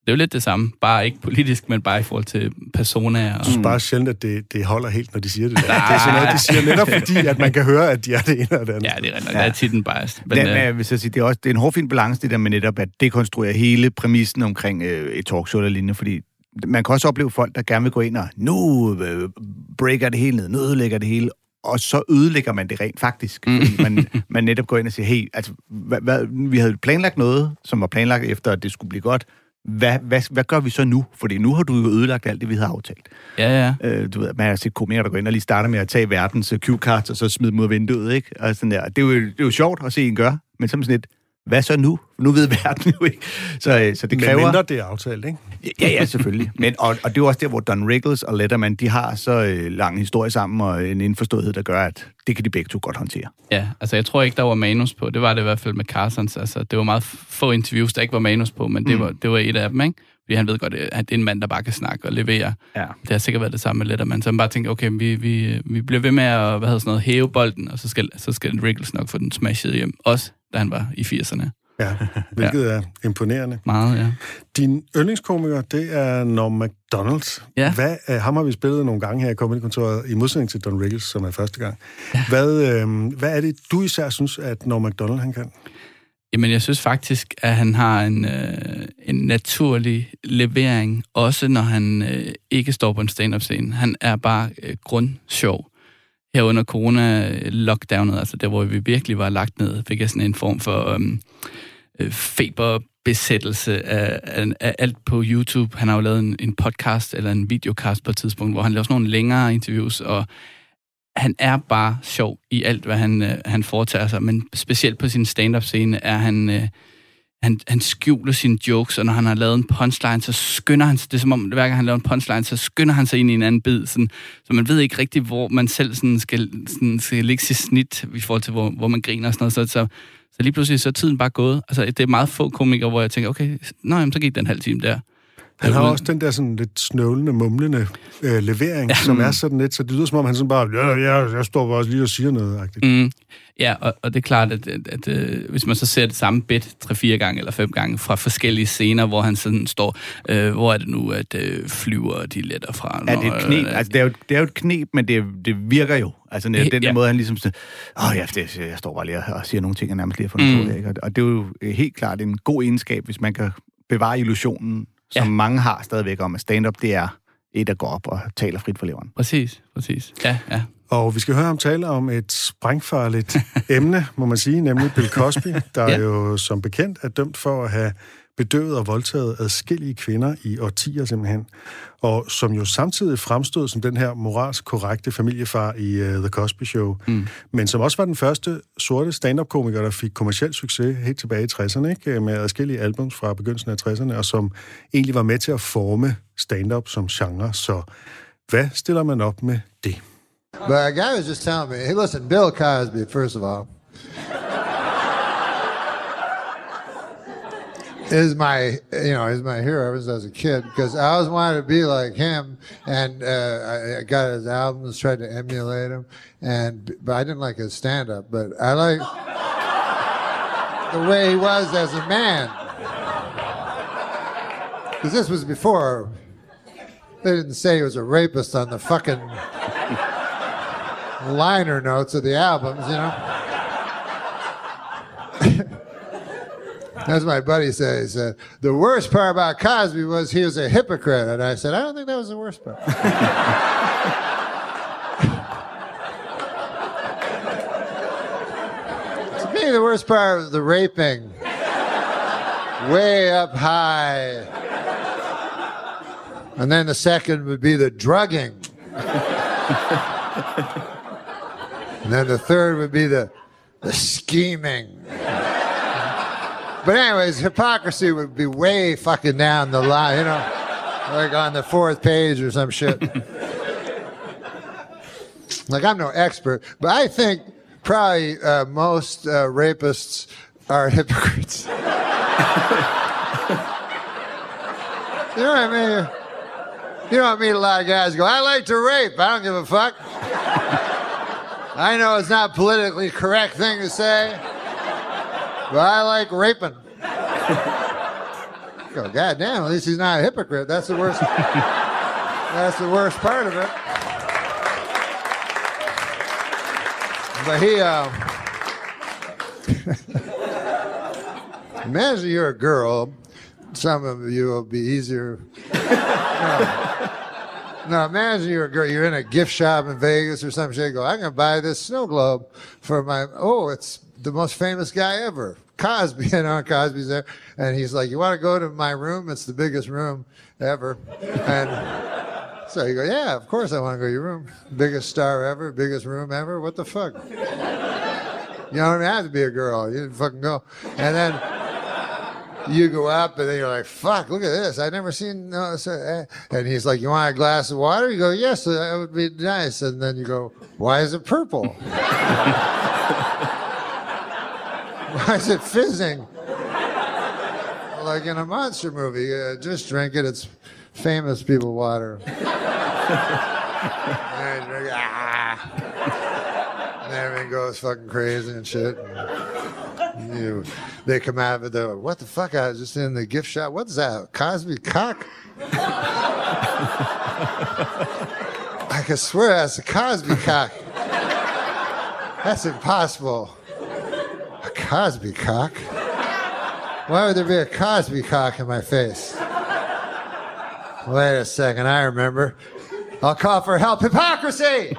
Det er jo lidt det samme. Bare ikke politisk, men bare i forhold til personer. Og...
Jeg synes bare sjældent, at det, det holder helt, når de siger det der. det er sådan noget, de siger netop fordi, at man kan høre, at de er det ene eller det andet.
Ja, det er rigtigt. Ja. Der er tit en bias.
Men, det, øh... hvis jeg siger, det, er også, det er en hårfin balance, det der med netop at dekonstruere hele præmissen omkring øh, et talkshow eller lignende, fordi man kan også opleve folk, der gerne vil gå ind og nu øh, breaker det hele ned, nu ødelægger det hele, og så ødelægger man det rent faktisk. Mm. Fordi man, man netop går ind og siger, hey, altså, hvad, hvad, vi havde planlagt noget, som var planlagt efter, at det skulle blive godt, hvad, hvad, hvad gør vi så nu? Fordi nu har du jo ødelagt alt det, vi havde aftalt.
Ja, ja.
Øh, du ved, man har set komikere, der går ind og lige starter med at tage verdens cue cards, og så smide dem ud af vinduet, ikke? Og sådan der. Det, er jo, det er jo sjovt at se en gøre, men som sådan et, hvad så nu? Nu ved verden jo ikke. Så, øh, så det kræver...
Men mindre det er aftalt, ikke?
Ja, ja, selvfølgelig. Men, og, og det er jo også der, hvor Don Rickles og Letterman, de har så øh, lang historie sammen, og en indforståethed, der gør, at det kan de begge to godt håndtere.
Ja, altså jeg tror ikke, der var manus på. Det var det i hvert fald med Carsons. Altså, det var meget få interviews, der ikke var manus på, men det, mm. var, det var et af dem, ikke? Fordi han ved godt, at det er en mand, der bare kan snakke og levere. Ja. Det har sikkert været det samme med Letterman. Så han bare tænker, okay, vi, vi, vi bliver ved med at hvad hedder sådan noget, hæve bolden, og så skal, så skal Rickles nok få den smashet hjem. Også da han var i 80'erne.
Ja, hvilket ja. er imponerende.
Meget, ja.
Din yndlingskomiker, det er Norm MacDonald.
Ja.
Hvad, uh, ham har vi spillet nogle gange her i Comedy-kontoret, i modsætning til Don Rickles, som er første gang. Ja. Hvad, øh, hvad er det, du især synes, at Norm MacDonald han kan?
Jamen, jeg synes faktisk, at han har en, øh, en naturlig levering, også når han øh, ikke står på en stand-up-scene. Han er bare øh, grundsjov. Her under corona-lockdownet, altså der, hvor vi virkelig var lagt ned, fik jeg sådan en form for øhm, øh, feberbesættelse af, af, af alt på YouTube. Han har jo lavet en, en podcast eller en videocast på et tidspunkt, hvor han laver sådan nogle længere interviews, og han er bare sjov i alt, hvad han, øh, han foretager sig, men specielt på sin stand-up-scene er han... Øh, han, han skjuler sine jokes, og når han har lavet en punchline, så skynder han sig, det er som om, hver gang han laver en punchline, så skynder han sig ind i en anden bid, sådan, så man ved ikke rigtig, hvor man selv sådan skal, sådan, skal lægge sit snit i forhold til, hvor, hvor man griner og sådan noget. Så, så, så lige pludselig så er tiden bare gået. Altså, det er meget få komikere, hvor jeg tænker, okay, nå, jamen, så gik den halv time der.
Han har også den der sådan lidt snøvlende, mumlende øh, levering, ja. som er sådan lidt, så det lyder som om, han sådan bare, ja, ja, jeg står bare også lige og siger noget.
Mm. Ja, og, og det er klart, at, at, at, øh, hvis man så ser det samme bit tre-fire gange eller fem gange fra forskellige scener, hvor han sådan står, øh, hvor er det nu, at øh, flyver de letter fra?
Ja, det er et knep. Altså, det, er jo, det er jo et knep, men det, det virker jo. Altså, den ja. der måde, han ligesom siger, åh ja, det, jeg står bare lige og siger nogle ting, jeg nærmest lige har fundet mm. på. Ikke? Og det er jo helt klart en god egenskab, hvis man kan bevare illusionen som ja. mange har stadigvæk om, at stand-up, det er et, der går op og taler frit for leveren.
Præcis, præcis. Ja, ja.
Og vi skal høre ham tale om et sprængfarligt emne, må man sige, nemlig Bill Cosby, der ja. jo som bekendt er dømt for at have bedøvet og voldtaget adskillige kvinder i årtier simpelthen, og som jo samtidig fremstod som den her moralsk korrekte familiefar i uh, The Cosby Show, mm. men som også var den første sorte stand-up-komiker, der fik kommersiel succes helt tilbage i 60'erne, ikke? med adskillige albums fra begyndelsen af 60'erne, og som egentlig var med til at forme stand-up som genre. Så hvad stiller man op med det?
But a guy was just telling me, hey, listen, Bill Cosby, first of all, is my you know is my hero ever since I was a kid because I always wanted to be like him, and uh, I, got his albums, tried to emulate him, and but I didn't like his stand up, but I like the way he was as a man because this was before they didn't say he was a rapist on the fucking liner notes of the albums, you know. As my buddy said, the worst part about Cosby was he was a hypocrite. And I said, I don't think that was the worst part. to me, the worst part was the raping. Way up high. And then the second would be the drugging. and then the third would be the, the scheming. But anyways, hypocrisy would be way fucking down the line, you know, like on the fourth page or some shit. like I'm no expert, but I think probably uh, most uh, rapists are hypocrites. You know what I mean? You I meet a lot of guys go, I like to rape. I don't give a fuck. I know it's not politically correct thing to say, but I like raping. Go, God damn, at least he's not a hypocrite. That's the worst. that's the worst part of it. But he, uh, imagine you're a girl. Some of you will be easier. no. no, imagine you're a girl. You're in a gift shop in Vegas or some shit. Go, I'm gonna buy this snow globe for my. Oh, it's the most famous guy ever, Cosby. And on Cosby's there, and he's like, "You want to go to my room? It's the biggest room ever." And so you go, "Yeah, of course I want to go to your room. Biggest star ever, biggest room ever. What the fuck?" You don't even have to be a girl. You didn't fucking go. And then you go up, and then you're like, "Fuck! Look at this! I've never seen." No, eh." and he's like, "You want a glass of water?" You go, "Yes, that would be nice." And then you go, "Why is it purple? Why is it fizzing?" Like in a monster movie. Uh, just drink it. It's famous people water. And drink ah. And goes fucking crazy and shit. And you, they come out of it, they're like, what the fuck? I was just in the gift shop. What's that? Cosby cock? I can swear that's a Cosby cock. That's impossible. Cosby cock? Why would there be a Cosby cock in my face? Wait a second, I remember. I'll call for help. Hypocrisy!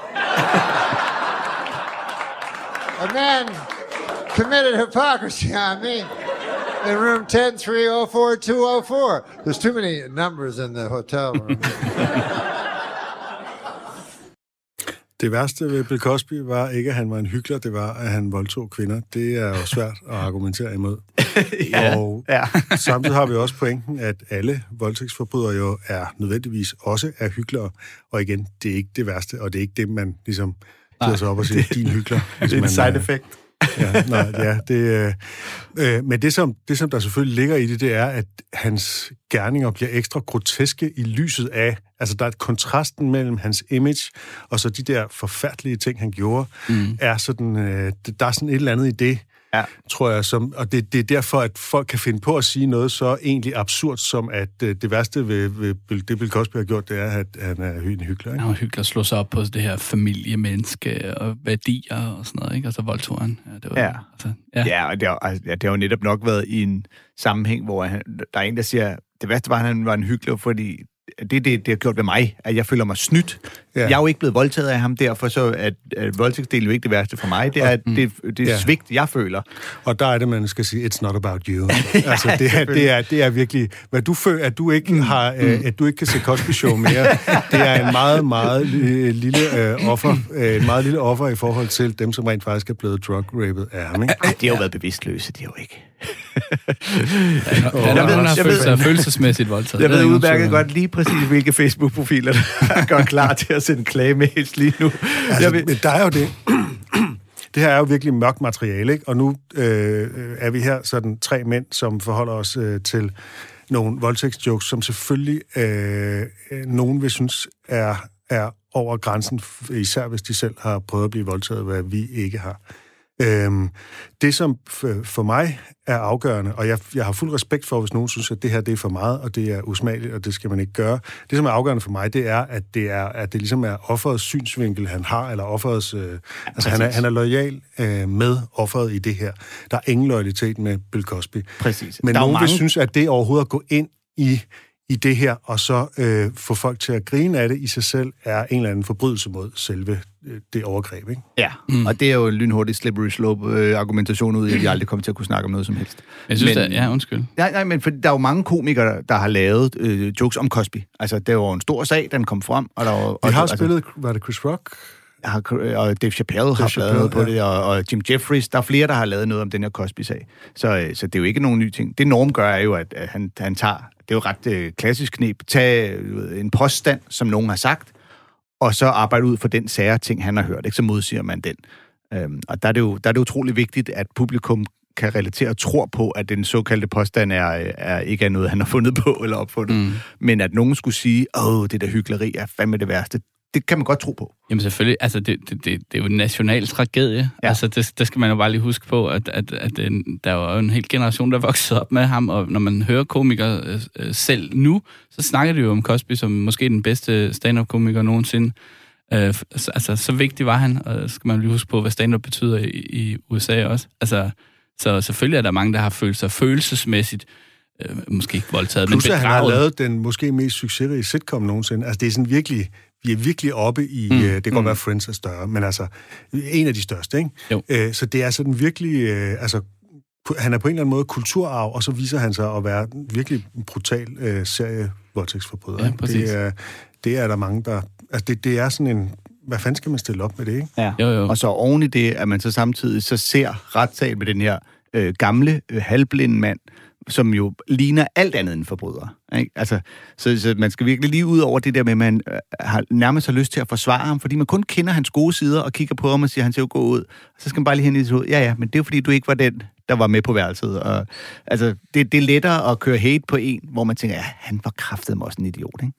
a man committed hypocrisy on me in room 10304 There's too many numbers in the hotel room.
Det værste ved Bill Cosby var ikke, at han var en hyggelig, det var, at han voldtog kvinder. Det er jo svært at argumentere imod.
Ja,
og
ja.
samtidig har vi også pointen, at alle voldtægtsforbrydere jo er nødvendigvis også er hyggelere. Og igen, det er ikke det værste, og det er ikke det, man ligesom giver sig op og siger, din hyggelig.
Det er en side effect.
Ja, nej, ja, det, øh, øh, men det som, det, som der selvfølgelig ligger i det, det er, at hans gerninger bliver ekstra groteske i lyset af, altså der er et kontrasten mellem hans image, og så de der forfærdelige ting, han gjorde, mm. er sådan, øh, der er sådan et eller andet i det,
Ja.
tror jeg, som, og det, det er derfor, at folk kan finde på at sige noget så egentlig absurd, som at øh, det værste ved, ved det Bill Cosby har gjort, det er, at han er en hyggelig. Ikke?
Han var hyggelig at slå sig op på det her familiemenneske og værdier og sådan noget, ikke? Og så voldtog han. Ja, det var,
Ja.
Altså,
Ja,
ja.
ja og det har, altså, ja, det har jo netop nok været i en sammenhæng, hvor han, der er en, der siger, det værste var, at han var en hyggelig, fordi det, det, det har gjort ved mig, at jeg føler mig snydt.
Ja.
Ja. Jeg er jo ikke blevet voldtaget af ham, derfor så at, at voldtægtsdelen er jo ikke det værste for mig. Det er det, det
Ja.
ja. svigt, jeg føler.
Og der er det, man skal sige, it's not about you. altså, det er, det, er, det er virkelig, hvad du føler, at du ikke har, øh, at du ikke kan se Cosby Show mere, det er en meget, meget øh, lille øh, offer, øh, en meget lille offer i forhold til dem, som rent faktisk er blevet drug-raped af ham, ikke?
Ej, det har jo været bevidstløse, det er jo ikke. Jeg ved-
han har
jeg
følt sig følelsesmæssigt voldtaget.
Jeg
Det er
ved udmærket godt lige præcis, hvilke Facebook-profiler, der gør klar til at sende klagemails lige nu.
Altså,
Jeg ved,
men der er jo det. Det her er jo virkelig mørkt materiale, ikke? Og nu øh, er vi her sådan tre mænd, som forholder os øh, til nogle voldtægtsjokes, som selvfølgelig øh, øh, nogen vil synes er, er over grænsen, især hvis de selv har prøvet at blive voldtaget, hvad vi ikke har. Øhm, det, som for mig er afgørende, og jeg, jeg har fuld respekt for, hvis nogen synes, at det her det er for meget, og det er usmageligt, og det skal man ikke gøre. Det, som er afgørende for mig, det er, at det, er, at det ligesom er offerets synsvinkel, han har, eller offerets... Øh, altså, han er, han er lojal øh, med offeret i det her. Der er ingen loyalitet med Bill Cosby.
Præcis.
Men
Der er
nogen vil
mange-
synes, at det overhovedet at gå ind i i det her, og så øh, få folk til at grine af det i sig selv, er en eller anden forbrydelse mod selve øh, det overgreb, ikke?
Ja, mm. og det er jo en lynhurtig slippery slope-argumentation ud i, at vi aldrig kommer til at kunne snakke om noget som helst.
Jeg synes,
Men-
men, ja, undskyld.
Nej, nej, men for der er jo mange komikere, der har lavet øh, jokes om Cosby. Altså, det var en stor sag, den kom frem. Og der var,
Vi
og,
har
altså,
spillet, var det Chris Rock?
Har, og Dave Chappelle har
Chappelle,
lavet på
ja.
det, og, og Jim Jeffries. Der er flere, der har lavet noget om den her Cosby-sag. Så, øh, så det er jo ikke nogen ny ting. Det Norm gør, er jo, at, at han, han tager... Det er jo ret øh, klassisk knep. Tag øh, en påstand, som nogen har sagt, og så arbejde ud for den sære ting, han har hørt. Ikke? Så modsiger man den. Øhm, og der er, det jo, der er det utrolig vigtigt, at publikum kan relatere og tror på, at den såkaldte påstand er, er ikke er noget, han har fundet på eller opfundet. Mm. Men at nogen skulle sige, åh, det der hyggeleri er fandme det værste, det kan man godt tro på.
Jamen selvfølgelig, altså det, det, det, det er jo en national tragedie. Ja. Altså det, det skal man jo bare lige huske på, at, at, at en, der var jo en hel generation, der voksede op med ham, og når man hører komikere øh, øh, selv nu, så snakker de jo om Cosby som måske den bedste stand-up-komiker nogensinde. Øh, så, altså, så vigtig var han, og skal man lige huske på, hvad stand-up betyder i, i USA også. Altså, så selvfølgelig er der mange, der har følt sig følelsesmæssigt øh, måske ikke voldtaget,
Plus,
men
at
bedraget.
han har lavet den måske mest succesrige sitcom nogensinde. Altså, det er sådan virkelig... Vi er virkelig oppe i... Mm. Øh, det kan godt
Mm.
være, Friends er større, men altså... En af de største, ikke?
Jo.
Øh, så det er sådan virkelig... Øh, altså, han er på en eller anden måde kulturarv, og så viser han sig at være en virkelig brutal øh, serie voldtægtsforbryder.
Ja, præcis.
det, er, det er der mange, der... Altså, det, det er sådan en... Hvad fanden skal man stille op med det, ikke?
Ja.
Jo, jo.
Og så oven i det, at man så samtidig så ser retssag med den her øh, gamle, øh, halvblinde mand, som jo ligner alt andet end forbryder. Ikke? Altså, så, så man skal virkelig lige ud over det der med, at man øh, har nærmest har lyst til at forsvare ham, fordi man kun kender hans gode sider og kigger på ham og siger, at han ser jo god ud. Så skal man bare lige hen i sit hoved. Ja, ja, men det er jo fordi, du ikke var den, der var med på værelset. Og, altså, det, det er lettere at køre hate på en, hvor man tænker, ja, han var kraftedeme også en idiot, ikke?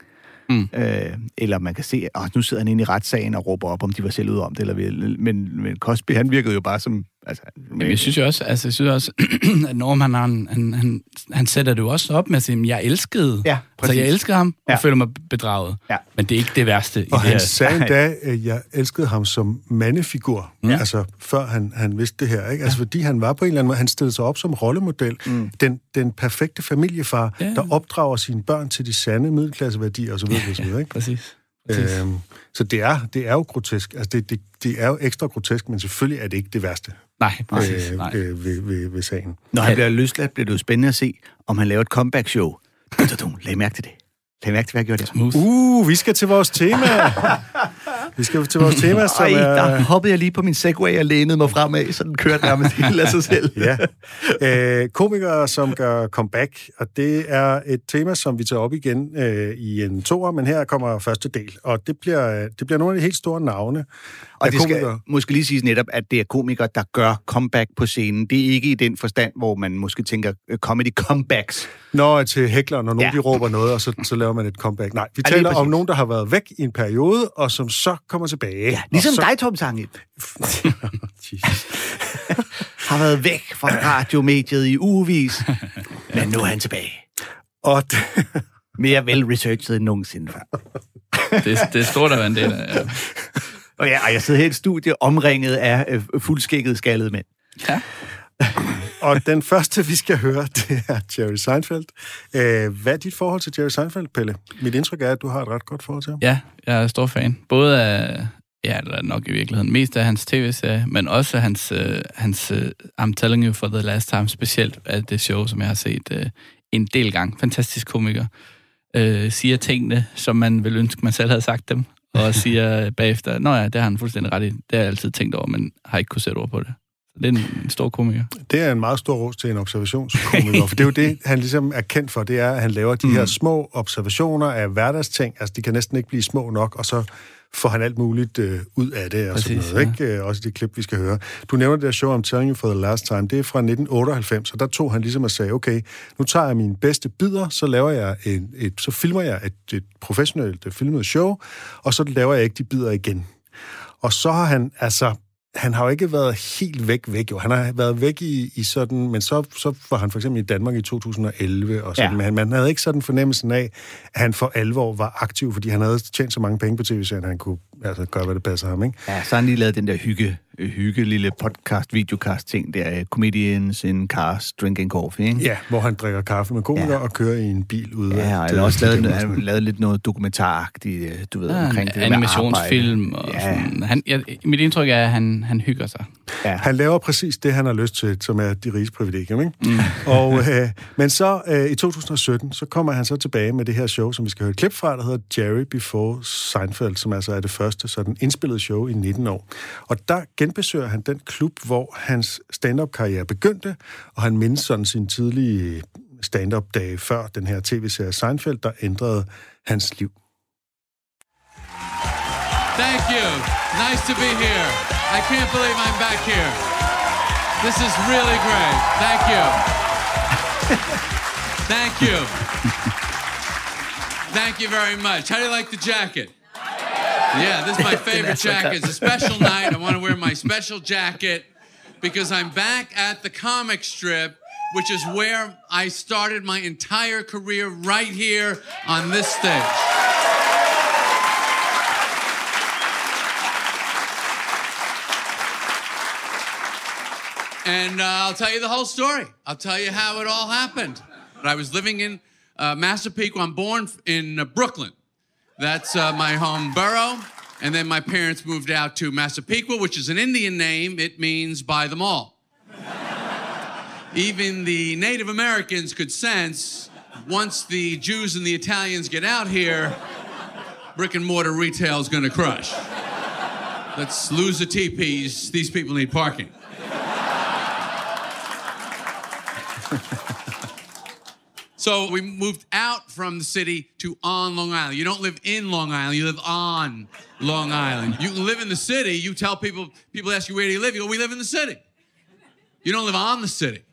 Mm.
Øh, eller man kan se, at nu sidder han inde i retssagen og råber op, om de var selv ude om det. Eller, men, men Cosby, han virkede jo bare som... Altså,
Jamen, jeg synes jo også, altså, jeg synes også at Norm, han, han, han, han sætter det jo også op med at sige, jeg elskede.
Ja,
altså,
præcis.
jeg elsker ham, og
Ja.
føler mig bedraget.
Ja.
Men det er ikke det værste i
Og
det
han
her.
sagde endda, at jeg elskede ham som mandefigur, ja. altså før han, han vidste det her. Ikke? Altså fordi han var på en eller anden måde, han stillede sig op som rollemodel. Mm. Den, den perfekte familiefar,
Ja.
ja. der opdrager sine børn til de sande middelklasseværdier osv. Ja, osv. Ikke?
Præcis. Præcis.
Øhm, så det er, det er jo grotesk. Altså det, det, det er jo ekstra grotesk, men selvfølgelig er det ikke det værste
Nej, præcis.
øh,
Nej.
øh, ved, ved, ved sagen.
Når han bliver løsladt, bliver det jo spændende at se, om han laver et comeback-show. Læg mærke til det. Læg mærke til, hvad jeg gjorde der.
Smooth.
Uh, vi skal til vores tema. vi skal til vores tema, som
Ej, der
er...
hoppede jeg lige på min Segway og lænede mig fremad, så den kørte nærmest helt af sig selv.
Ja. Øh, komikere, som gør comeback, og det er et tema, som vi tager op igen øh, i en toer, men her kommer første del, og det bliver, det bliver nogle af de helt store navne.
Og det skal måske lige siges netop, at det er komikere, der gør comeback på scenen. Det er ikke i den forstand, hvor man måske tænker øh, comedy comebacks.
Når til hækler, når nogen
Ja.
de råber noget, og så, så laver man et comeback. Nej, vi taler om nogen, der har været væk i en periode, og som så kommer tilbage.
Ja, ligesom
så...
dig, Tom Sange, har været væk fra radiomediet i ugevis, men nu er han tilbage.
Og det,
Mere vel-researchet end nogensinde før.
Det, det er stort at være en del af. Ja.
Og, ja, og jeg sidder her i et studie omringet af øh, fuldskægget skaldede mænd.
ja.
Og den første, vi skal høre, det er Jerry Seinfeld. Øh, hvad er dit forhold til Jerry Seinfeld, Pelle? Mit indtryk er, at du har et ret godt forhold til ham.
Ja, jeg er stor fan. Både af, ja, eller nok i virkeligheden, mest af hans tv-serie, men også hans, øh, hans øh, I'm Telling You for the Last Time, specielt af det show, som jeg har set øh, en del gang. Fantastisk komiker. Øh, siger tingene, som man ville ønske, man selv havde sagt dem, og siger bagefter, nå ja, det har han fuldstændig ret i. Det har jeg altid tænkt over, men har ikke kunne sætte ord på det. Det er en, stor komiker.
Det er en meget stor ros til en observationskomiker, for det er jo det, han ligesom er kendt for, det er, at han laver de mm. her små observationer af hverdagsting, altså de kan næsten ikke blive små nok, og så får han alt muligt øh, ud af det, og
Præcis,
sådan noget, ikke? Øh, Også de klip, vi skal høre. Du nævner det der show, I'm Telling You for the Last Time, det er fra 1998, og der tog han ligesom og sagde, okay, nu tager jeg mine bedste bidder, så laver jeg en, et, så filmer jeg et, et professionelt øh, filmet show, og så laver jeg ikke de bidder igen. Og så har han, altså, han har jo ikke været helt væk væk, jo. Han har været væk i, i sådan, men så, så var han for eksempel i Danmark i 2011, og sådan,
Ja.
men man havde ikke sådan fornemmelsen af, at han for alvor var aktiv, fordi han havde tjent så mange penge på tv-serien, han kunne altså, gøre, hvad det passer ham, ikke?
Ja, så har han lige lavet den der hygge, hygge lille podcast, videocast ting der, øh, comedians in cars, drinking coffee, ikke?
Ja, hvor han drikker kaffe med komikere
Ja.
ja. og kører i en bil ude
Ja,
det-
eller også lavet, han har lavet lidt noget dokumentaragtigt, øh, du ved,
Ja,
omkring
en
det
animationsfilm. Og
arbejde.
sådan. Han, ja, mit indtryk er, at han, han hygger sig.
Ja.
Han laver præcis det, han har lyst til, som er de riges privilegium. Ikke? Mm. Og, øh, men så øh, i 2017, så kommer han så tilbage med det her show, som vi skal høre et klip fra, der hedder Jerry Before Seinfeld, som altså er det første sådan indspillede show i 19 år. Og der genbesøger han den klub, hvor hans stand-up-karriere begyndte, og han mindes sådan sin tidlige stand-up-dage før den her tv-serie Seinfeld, der ændrede hans liv.
Thank you. Nice to be here. I can't believe I'm back here. This is really great. Thank you. Thank you. Thank you very much. How do you like the jacket? Yeah, this is my favorite jacket. It's a special night. I want to wear my special jacket because I'm back at the comic strip, which is where I started my entire career right here on this stage. And uh, I'll tell you the whole story. I'll tell you how it all happened. But I was living in uh, Massapequa. I'm born in uh, Brooklyn. That's uh, my home borough. And then my parents moved out to Massapequa, which is an Indian name. It means by them all. Even the Native Americans could sense once the Jews and the Italians get out here, brick and mortar retail is going to crush. Let's lose the teepees. These people need parking. So we moved out from the city to on Long Island. You don't live in Long Island, you live on Long Island. You live in the city, you tell people, people ask you, where do you live? You go, we live in the city. You don't live on the city.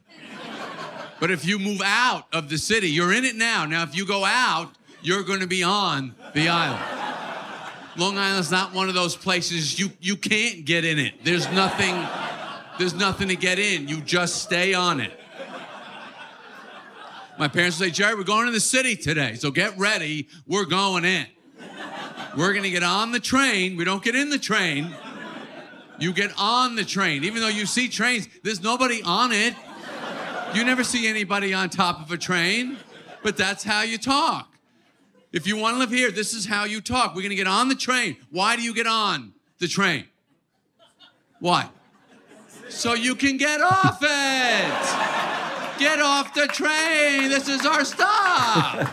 But if you move out of the city, you're in it now. Now, if you go out, you're going to be on the island. Long Island's not one of those places you, you can't get in it. There's nothing, there's nothing to get in. You just stay on it. My parents would say, Jerry, we're going to the city today, so get ready. We're going in. We're going to get on the train. We don't get in the train. You get on the train. Even though you see trains, there's nobody on it. You never see anybody on top of a train, but that's how you talk. If you want to live here, this is how you talk. We're going to get on the train. Why do you get on the train? Why? So you can get off it. Get off the train. This is our stop.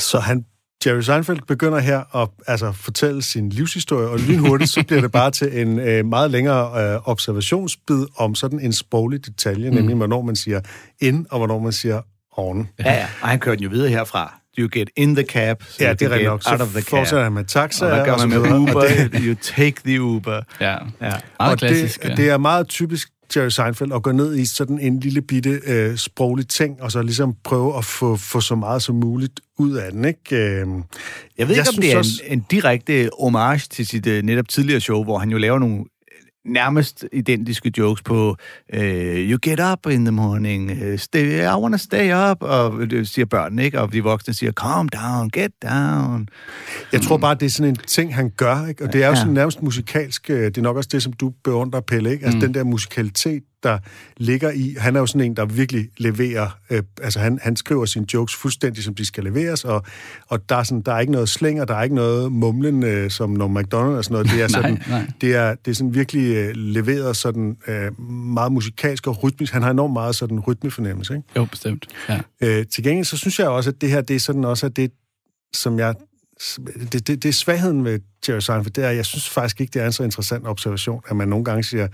Så han, Jerry Seinfeld begynder her at altså, fortælle sin livshistorie, og lynhurtigt så bliver det bare til en øh, meget længere øh, observationsbid om sådan en sproglig detalje, mm. nemlig hvornår man siger ind, og hvornår man siger on.
Ja, ja. Og han kører den jo videre herfra. You get in the cab, so
Ja, det er
you
rigtigt
get
nok.
Out of the cab.
fortsætter han med taxa,
Og hvad gør
og så
man med Uber?
det-
You take the Uber.
Ja,
Ja.
meget
og
klassisk.
det,
ja.
det er meget typisk Jerry Seinfeld at gå ned i sådan en lille bitte øh, sproglig ting, og så ligesom prøve at få, få så meget som muligt ud af den, ikke? Øh,
Jeg ved ikke, om det er en, en direkte homage til sit uh, netop tidligere show, hvor han jo laver nogle øh, nærmest identiske jokes på uh, You get up in the morning, uh, stay, I wanna stay up, og det siger børnene, ikke? Og de voksne siger, calm down, get down.
Jeg tror bare, det er sådan en ting, han gør, ikke? og det er jo sådan nærmest musikalsk, øh, det er nok også det, som du beundrer, Pelle, ikke? altså
Mm.
den der musikalitet, der ligger i, han er jo sådan en, der virkelig leverer, øh, altså han, han skriver sine jokes fuldstændig, som de skal leveres, og, og der, er sådan, der er ikke noget slænger, der er ikke noget mumlen, øh, som når McDonald's og sådan noget, det er
Nej,
sådan,
nej.
Det er, det er sådan virkelig øh, leveret sådan øh, meget musikalsk og rytmisk, han har enormt meget sådan rytmefornemmelse, ikke?
Jo, bestemt. Ja.
Øh, til gengæld, så synes jeg også, at det her, det er sådan også, at det, som jeg... Det, det, det er svagheden med Jerry Seinfeld, det er, jeg synes faktisk ikke, det er en så interessant observation, at man nogle gange siger,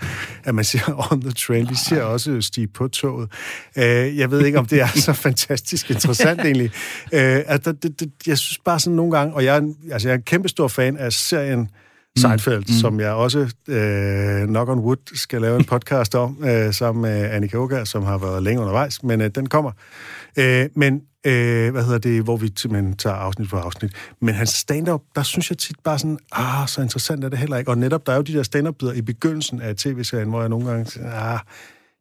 at man siger on the train. Vi siger også stige på toget. Øh, jeg ved ikke, om det er så fantastisk interessant egentlig. Øh, at det, det, det, jeg synes bare sådan nogle gange, og jeg er, en- altså, jeg er en kæmpe stor fan af serien Seinfeld, mm. som jeg også, øh, knock on wood, skal lave en podcast om, øh, sammen med Annika Oga, som har været længe undervejs, men øh, den kommer. Øh, men, øh, hvad hedder det, hvor vi simpelthen tager afsnit for afsnit. Men hans stand-up, der synes jeg tit bare sådan, ah, så interessant er det heller ikke. Og netop, der er jo de der stand-up-bider i begyndelsen af tv-serien, hvor jeg nogle gange siger, ah,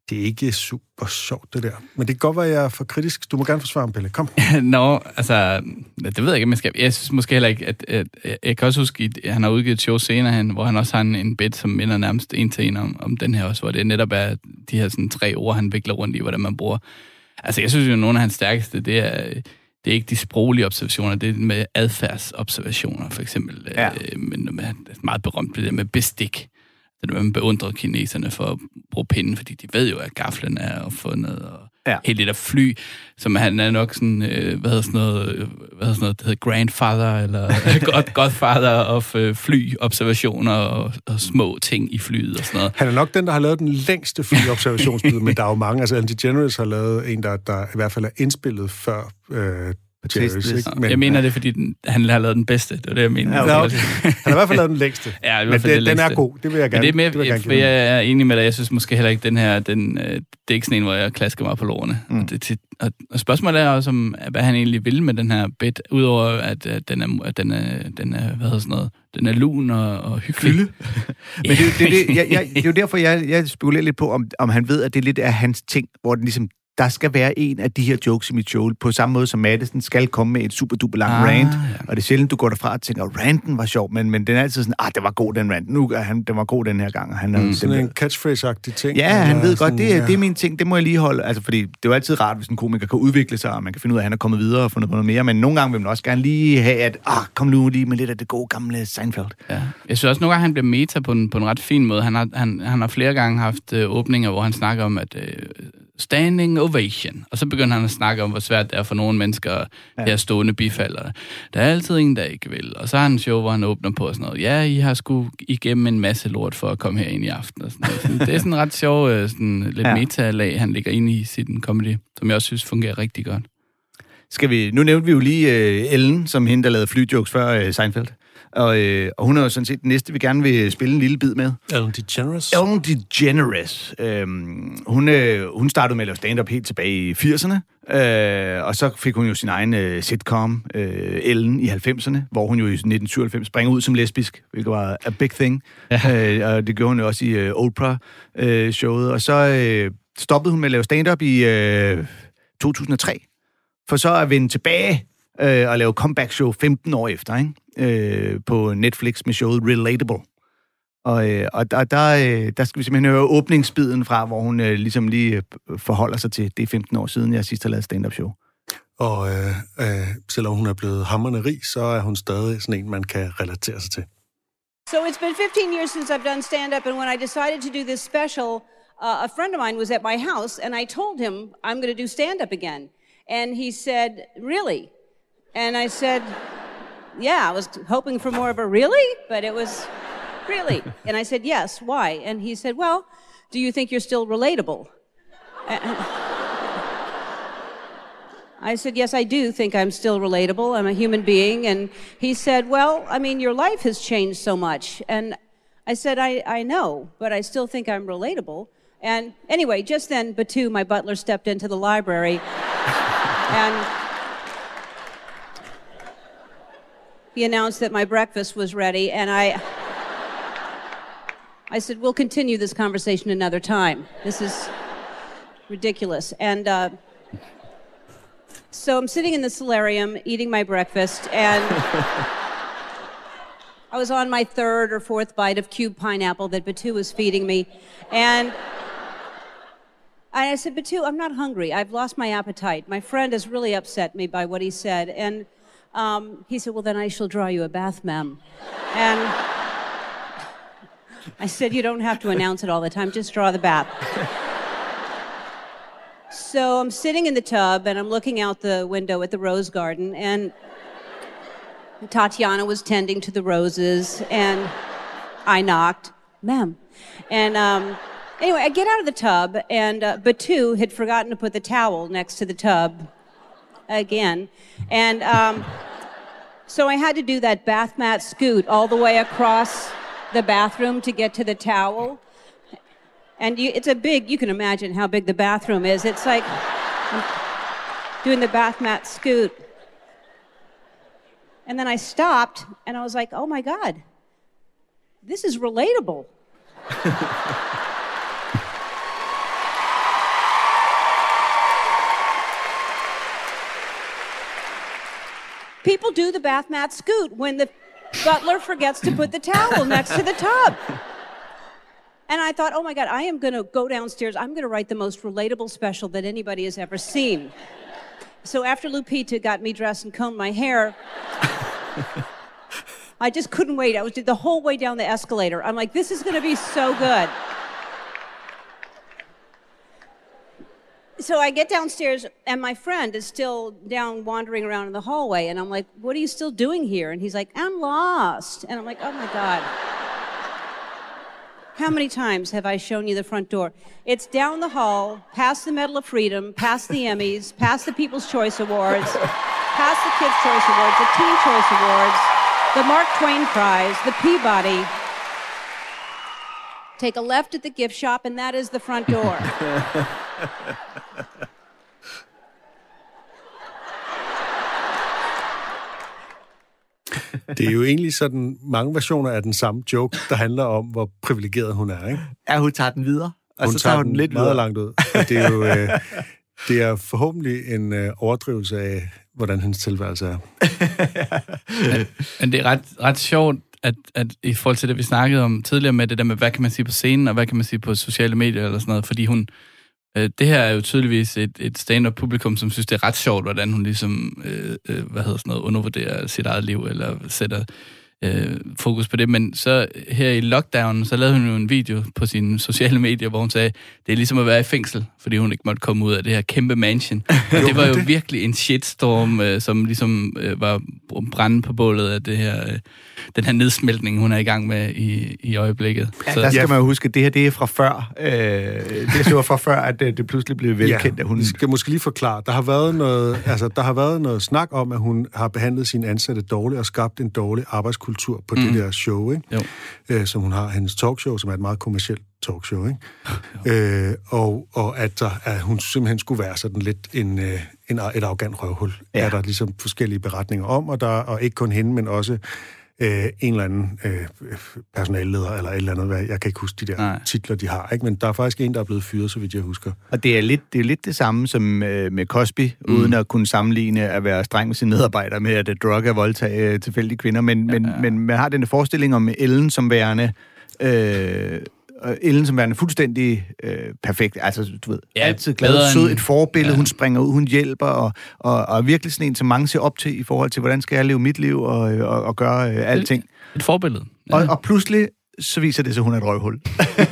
det er ikke super sjovt, det der. Men det kan godt være, at jeg er for kritisk. Du må gerne forsvare mig, Pelle. Kom.
Nå, altså, det ved jeg ikke, men skal. Jeg synes måske heller ikke, at, at, at jeg kan også huske, at han har udgivet et show senere, hen, hvor han også har en, en bit, som minder nærmest en til en om, om den her også, hvor det netop er de her sådan, tre ord, han vikler rundt i, hvordan man bruger. Altså, jeg synes jo, at nogle af hans stærkeste, det er, det er ikke de sproglige observationer, det er med adfærdsobservationer, for eksempel.
Ja.
Øh, men med, det er meget berømt, det der med bestik. Det der, man beundrer kineserne for at bruge pinden, fordi de ved jo, at gaflen er opfundet, og
Ja.
hele det der fly, som han er nok sådan, øh, hvad hedder sådan noget, øh, hvad hedder sådan noget, det hedder grandfather, eller god, godfather of øh, flyobservationer og, og små ting i flyet og sådan noget.
Han er nok den, der har lavet den længste flyobservationsbid, men der er jo mange. Altså, Ellen DeGeneres har lavet en, der, der i hvert fald er indspillet før øh,
Taste this.
ikke?
jeg mener det, fordi den, han har lavet den bedste. Det er det, jeg mener.
Ja, okay. Han har i hvert fald lavet den længste.
Ja, i
Men
hvert fald
det,
det
den er god. Det vil jeg gerne,
Men det er mere,
det vil jeg gerne give
jeg er enig med dig. Jeg synes måske heller ikke, den her, den, øh, det er ikke sådan en, hvor jeg klasker mig på lårene. Mm. Og, det, og, og, spørgsmålet er også, om, hvad han egentlig vil med den her bed, udover at, at den, er, at den, er, den er, hvad hedder sådan noget, den er lun og, og hyggelig.
Men det, er jo- det, er det, jeg, jeg, det er jo derfor, jeg, jeg spekulerer lidt på, om, om han ved, at det lidt er hans ting, hvor den ligesom, der skal være en af de her jokes i mit show, på samme måde som Madison skal komme med et super duper lang
Ah,
rant,
ja.
og det er sjældent, du går derfra og tænker, ranten var sjov, men, men den er altid sådan, ah, det var god den rant, nu er han, den var god den her gang, og han mm,
Sådan en catchphrase-agtig ting.
Ja, han ved godt,
sådan,
det, er,
ja.
det er min ting, det må jeg lige holde. Altså, fordi det er jo altid rart, hvis en komiker kan udvikle sig, og man kan finde ud af, at han er kommet videre og fundet på noget mere, men nogle gange vil man også gerne lige have, at, ah, kom nu lige med lidt af det gode gamle Seinfeld.
Ja. Jeg synes også, nogle gange han bliver meta på en, på en ret fin måde. Han har, han, han har flere gange haft øh, åbninger, hvor han snakker om, at øh, standing ovation. Og så begynder han at snakke om, hvor svært det er for nogle mennesker, ja. det her stående bifald. Og der er altid en, der ikke vil. Og så har han en show, hvor han åbner på og sådan noget. Ja, I har sgu igennem en masse lort for at komme her ind i aften. Og sådan noget. Sådan, det er sådan en ret sjov, øh, sådan lidt
ja.
meta-lag, han ligger ind i sin comedy, som jeg også synes fungerer rigtig godt.
Skal vi, nu nævnte vi jo lige øh, Ellen, som hende, der lavede flyjokes før øh, Seinfeld. Og, øh, og hun er jo sådan set den næste, vi gerne vil spille en lille bid med.
Ellen DeGeneres.
Ellen DeGeneres. Øhm, hun, øh, hun startede med at lave stand-up helt tilbage i 80'erne, øh, og så fik hun jo sin egen øh, sitcom, øh, Ellen, i 90'erne, hvor hun jo i 1997 springer ud som lesbisk, hvilket var a big thing. Ja. Øh, og det gjorde hun jo også i øh, Oprah-showet. og så øh, stoppede hun med at lave stand-up i øh, 2003, for så at vende tilbage øh, og lave comeback-show 15 år efter, ikke? Øh, på Netflix med showet Relatable. Og, øh, og der, der, øh, der skal vi simpelthen høre åbningsbiden fra, hvor hun øh, ligesom lige øh, forholder sig til, det er 15 år siden, jeg sidst har lavet stand-up show.
Og øh, øh, selvom hun er blevet hammerne rig, så er hun stadig sådan en, man kan relatere sig til.
So it's been 15 years since I've done stand up, and when I decided to do this special, uh, a friend of mine was at my house, and I told him I'm going to do stand up again. And he said, Really? And I said, Yeah, I was hoping for more of a really, but it was really. And I said, Yes, why? And he said, Well, do you think you're still relatable? I said, Yes, I do think I'm still relatable. I'm a human being. And he said, Well, I mean, your life has changed so much. And I said, I, I know, but I still think I'm relatable. And anyway, just then, Batu, my butler, stepped into the library. and he announced that my breakfast was ready. And I. I said, We'll continue this conversation another time. This is ridiculous. And uh, so I'm sitting in the solarium eating my breakfast, and I was on my third or fourth bite of cube pineapple that Batu was feeding me. And I said, Batu, I'm not hungry. I've lost my appetite. My friend has really upset me by what he said. And um, he said, Well, then I shall draw you a bath, ma'am. And I said, You don't have to announce it all the time, just draw the bath. So I'm sitting in the tub and I'm looking out the window at the rose garden, and Tatiana was tending to the roses, and I knocked, ma'am. And um, anyway, I get out of the tub, and uh, Batu had forgotten to put the towel next to the tub again. And um, so I had to do that bath mat scoot all the way across the bathroom to get to the towel. And you, it's a big, you can imagine how big the bathroom is. It's like I'm doing the bath mat scoot. And then I stopped and I was like, oh my God, this is relatable. People do the bath mat scoot when the butler forgets to put the towel next to the tub. And I thought, oh my God, I am going to go downstairs. I'm going to write the most relatable special that anybody has ever seen. So after Lupita got me dressed and combed my hair, I just couldn't wait. I was the whole way down the escalator. I'm like, this is going to be so good. So I get downstairs, and my friend is still down wandering around in the hallway, and I'm like, what are you still doing here? And he's like, I'm lost. And I'm like, oh my God. How many times have I shown you the front door? It's down the hall, past the Medal of Freedom, past the Emmys, past the People's Choice Awards. past the Kids' Choice Awards, the Teen Choice Awards, the Mark Twain Prize, the Peabody. Take a left at the gift shop, and that is the front door.
Det er jo egentlig sådan mange versioner af den samme joke, der handler om, hvor privilegeret hun er, ikke?
Ja, hun tager den videre. Og
hun
så tager hun den lidt
meget
videre.
langt ud. Og det er jo øh, det er forhåbentlig en øh, overdrivelse af, hvordan hendes tilværelse er.
Men det er ret, ret sjovt, at, at i forhold til det, vi snakkede om tidligere med det der med, hvad kan man sige på scenen, og hvad kan man sige på sociale medier eller sådan noget, fordi hun, øh, det her er jo tydeligvis et, et stand-up publikum, som synes, det er ret sjovt, hvordan hun ligesom, øh, øh, hvad hedder sådan noget, undervurderer sit eget liv, eller sætter øh, fokus på det. Men så her i lockdown, så lavede hun jo en video på sine sociale medier, hvor hun sagde, det er ligesom at være i fængsel, fordi hun ikke måtte komme ud af det her kæmpe mansion. Og det var jo virkelig en shitstorm, øh, som ligesom øh, var brænde på bålet af det her, øh, den her nedsmeltning, hun er i gang med i, i øjeblikket.
Ja, der skal man jo huske, at det her det er fra før. Øh, det var fra før, at det, det pludselig blev velkendt,
ja,
at hun...
Vi skal måske lige forklare. Der har været noget, altså, der har været noget snak om, at hun har behandlet sine ansatte dårligt og skabt en dårlig arbejdskultur på mm. det der show, ikke?
Jo.
Øh, som hun har, hendes talkshow, som er et meget kommersielt talkshow, ikke? øh, og, og at, der, at hun simpelthen skulle være sådan lidt en, øh, en, et arrogant røvhul. Ja. Er der ligesom forskellige beretninger om, og, der, og ikke kun hende, men også øh, en eller anden øh, personalleder, eller et eller andet, hvad, jeg kan ikke huske de der Nej. titler, de har, ikke? men der er faktisk en, der er blevet fyret, så vidt jeg husker.
Og det er lidt det, er lidt det samme som øh, med Cosby, mm. uden at kunne sammenligne at være streng med sine medarbejdere med at drugge og voldtage øh, tilfældige kvinder, men, ja, men, ja. men man har den forestilling om Ellen som værende... Øh, Ellen som værende fuldstændig øh, perfekt. Altså, du ved, ja, altid glad, sød, et forbillede, ja. hun springer ud, hun hjælper, og, og, og er virkelig sådan en, som mange ser op til i forhold til, hvordan skal jeg leve mit liv og, og, og gøre øh, alting.
Et, et forbillede.
Ja. Og, og pludselig så viser det sig, at hun er et røvhul.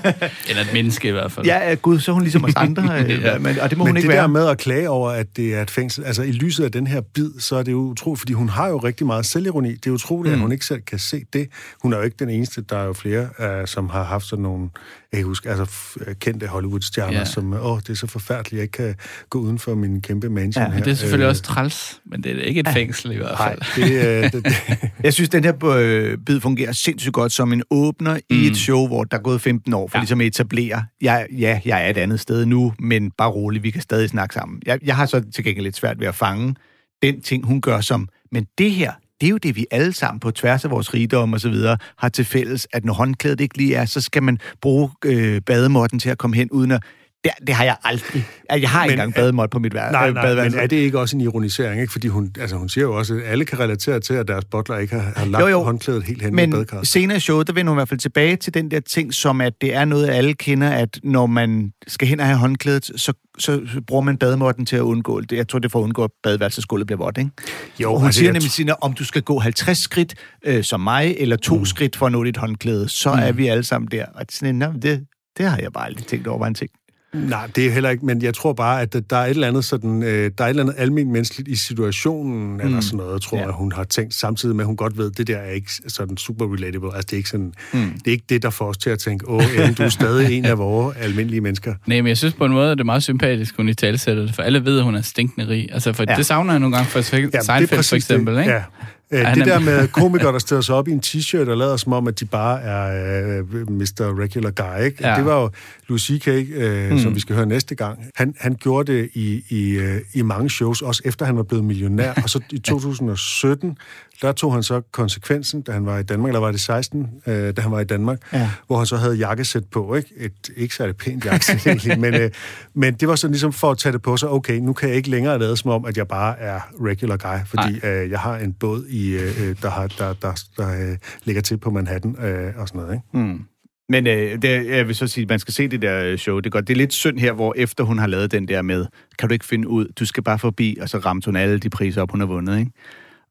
Eller et menneske i hvert fald.
Ja, gud, så er hun ligesom os andre, øh, ja. men, og det må
men
hun ikke
det
være.
der med at klage over, at det er et fængsel, altså i lyset af den her bid, så er det jo utroligt, fordi hun har jo rigtig meget selvironi. Det er utroligt, mm. at hun ikke selv kan se det. Hun er jo ikke den eneste, der er jo flere, uh, som har haft sådan nogle, jeg kan huske, altså kendte Hollywood-stjerner, ja. som, åh, det er så forfærdeligt, jeg ikke kan gå uden for min kæmpe mansion
ja,
her.
det er selvfølgelig øh, også træls, men det er ikke et fængsel i hvert fald.
Nej, det, uh, det, det.
Jeg synes, den her øh, bid fungerer sindssygt godt som en åbner mm. i et show, hvor der er gået 15 år, for ja. ligesom at etablere, jeg, ja, jeg er et andet sted nu, men bare roligt, vi kan stadig snakke sammen. Jeg, jeg har så til gengæld lidt svært ved at fange den ting, hun gør som, men det her, det er jo det, vi alle sammen på tværs af vores rigdom og så videre har til fælles, at når håndklædet ikke lige er, så skal man bruge øh, bademåtten til at komme hen, uden at det, det har jeg aldrig. Jeg har ikke engang bademåt på mit vær-
nej, nej,
badeværelse.
men er det ikke også en ironisering? Ikke? Fordi hun, altså, hun siger jo også, at alle kan relatere til, at deres butler ikke har, har lagt jo, jo. håndklædet helt hen
men
i badekarret.
senere i showet, der vender hun i hvert fald tilbage til den der ting, som at det er noget, alle kender, at når man skal hen og have håndklædet, så, så bruger man bademåtten til at undgå det. Jeg tror, det er for at undgå, at badeværelsesgulvet bliver vådt, ikke?
Jo,
og hun
altså,
siger nemlig, Sina, om du skal gå 50 skridt øh, som mig, eller to mm. skridt for at nå dit håndklæde, så mm. er vi alle sammen der. Og sådan, det, det har jeg bare aldrig tænkt over, var en ting.
Nej, det er heller ikke, men jeg tror bare, at der er et eller andet sådan, øh, der er et eller andet almindeligt menneskeligt i situationen, mm. eller sådan noget, tror jeg, ja. hun har tænkt, samtidig med, at hun godt ved, at det der er ikke sådan super relatable. Altså, det er ikke sådan, mm. det er ikke det, der får os til at tænke, åh, Ellen, du er stadig en af vores almindelige mennesker.
Nej, men jeg synes på en måde, at det er meget sympatisk, hun i talsætter det, for alle ved, at hun er stinkende rig. Altså, for ja. det savner jeg nogle gange for Seinfeld, for eksempel,
det.
ikke?
Ja. Ja, det der med komikere, der stiller sig op i en t-shirt og lader som om, at de bare er uh, Mr. Regular Guy, ikke? Ja. Det var jo Louis C.K., uh, mm. som vi skal høre næste gang. Han, han gjorde det i, i, uh, i mange shows, også efter han var blevet millionær. og så i 2017, der tog han så konsekvensen, da han var i Danmark, eller var det 16, uh, da han var i Danmark, ja. hvor han så havde jakkesæt på, ikke? Et ikke særlig pænt jakkesæt egentlig, men, uh, men det var så ligesom for at tage det på sig, okay, nu kan jeg ikke længere lade som om, at jeg bare er regular guy, fordi uh, jeg har en båd i Øh, øh, der, har, der, der, der øh, ligger til på Manhattan øh, og sådan noget. Ikke?
Mm. Men øh, det, jeg vil så sige, at man skal se det der øh, show. Det er, godt. det er lidt synd her, hvor efter hun har lavet den der med, kan du ikke finde ud, du skal bare forbi, og så ramte hun alle de priser op, hun har vundet. Ikke?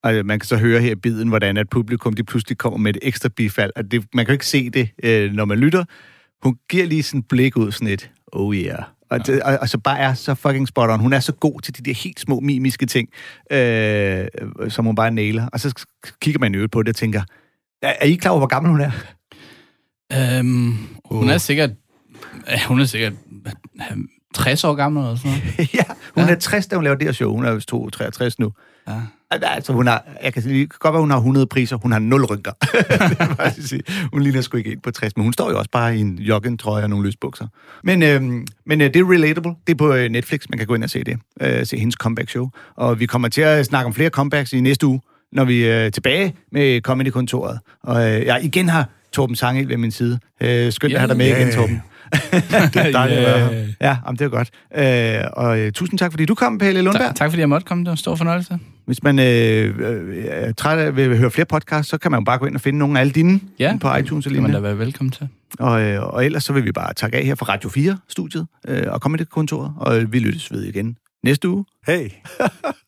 Og øh, man kan så høre her i biden, hvordan at publikum de pludselig kommer med et ekstra bifald. Og det, man kan jo ikke se det, øh, når man lytter. Hun giver lige sådan et blik ud, sådan et, oh yeah. Og, ja. og, og så bare er så fucking spot on. Hun er så god til de der helt små mimiske ting, øh, som hun bare nailer. Og så kigger man jo på det og tænker, er, er I klar over, hvor gammel hun er?
Øhm, hun uh. er sikkert, hun er sikkert 60 år gammel eller sådan noget.
ja, hun ja. er 60, da hun laver det her show. Hun er vist 63 nu.
Ja.
Altså, hun har, jeg kan kan godt være, hun har 100 priser. Hun har 0 rynker. Sige. hun ligner sgu ikke en på 60, men hun står jo også bare i en joggingtrøje og nogle løsbukser. Men, øhm, men øh, det er relatable. Det er på øh, Netflix. Man kan gå ind og se det. Øh, se hendes comeback show. Og vi kommer til at snakke om flere comebacks i næste uge, når vi er øh, tilbage med Comedy-kontoret. Og øh, jeg igen har Torben Sange ved min side. Øh, skønt at have dig med
Yeah.
igen, Torben.
Det er dejligt at være her.
Ja, jamen, det er godt. Øh, og øh, tusind tak, fordi du kom, Pelle Lundberg.
Tak, tak fordi jeg måtte komme. Det var en stor fornøjelse.
Hvis man øh, øh, er træt af at vil høre flere podcasts, så kan man jo bare gå ind og finde nogle af alle dine
Ja,
på iTunes og
Det kan man da
lignende.
være velkommen til.
Og, øh, og ellers så vil vi bare takke af her fra Radio 4-studiet øh, og komme i det kontor, og vi lyttes ved igen næste uge.
Hey.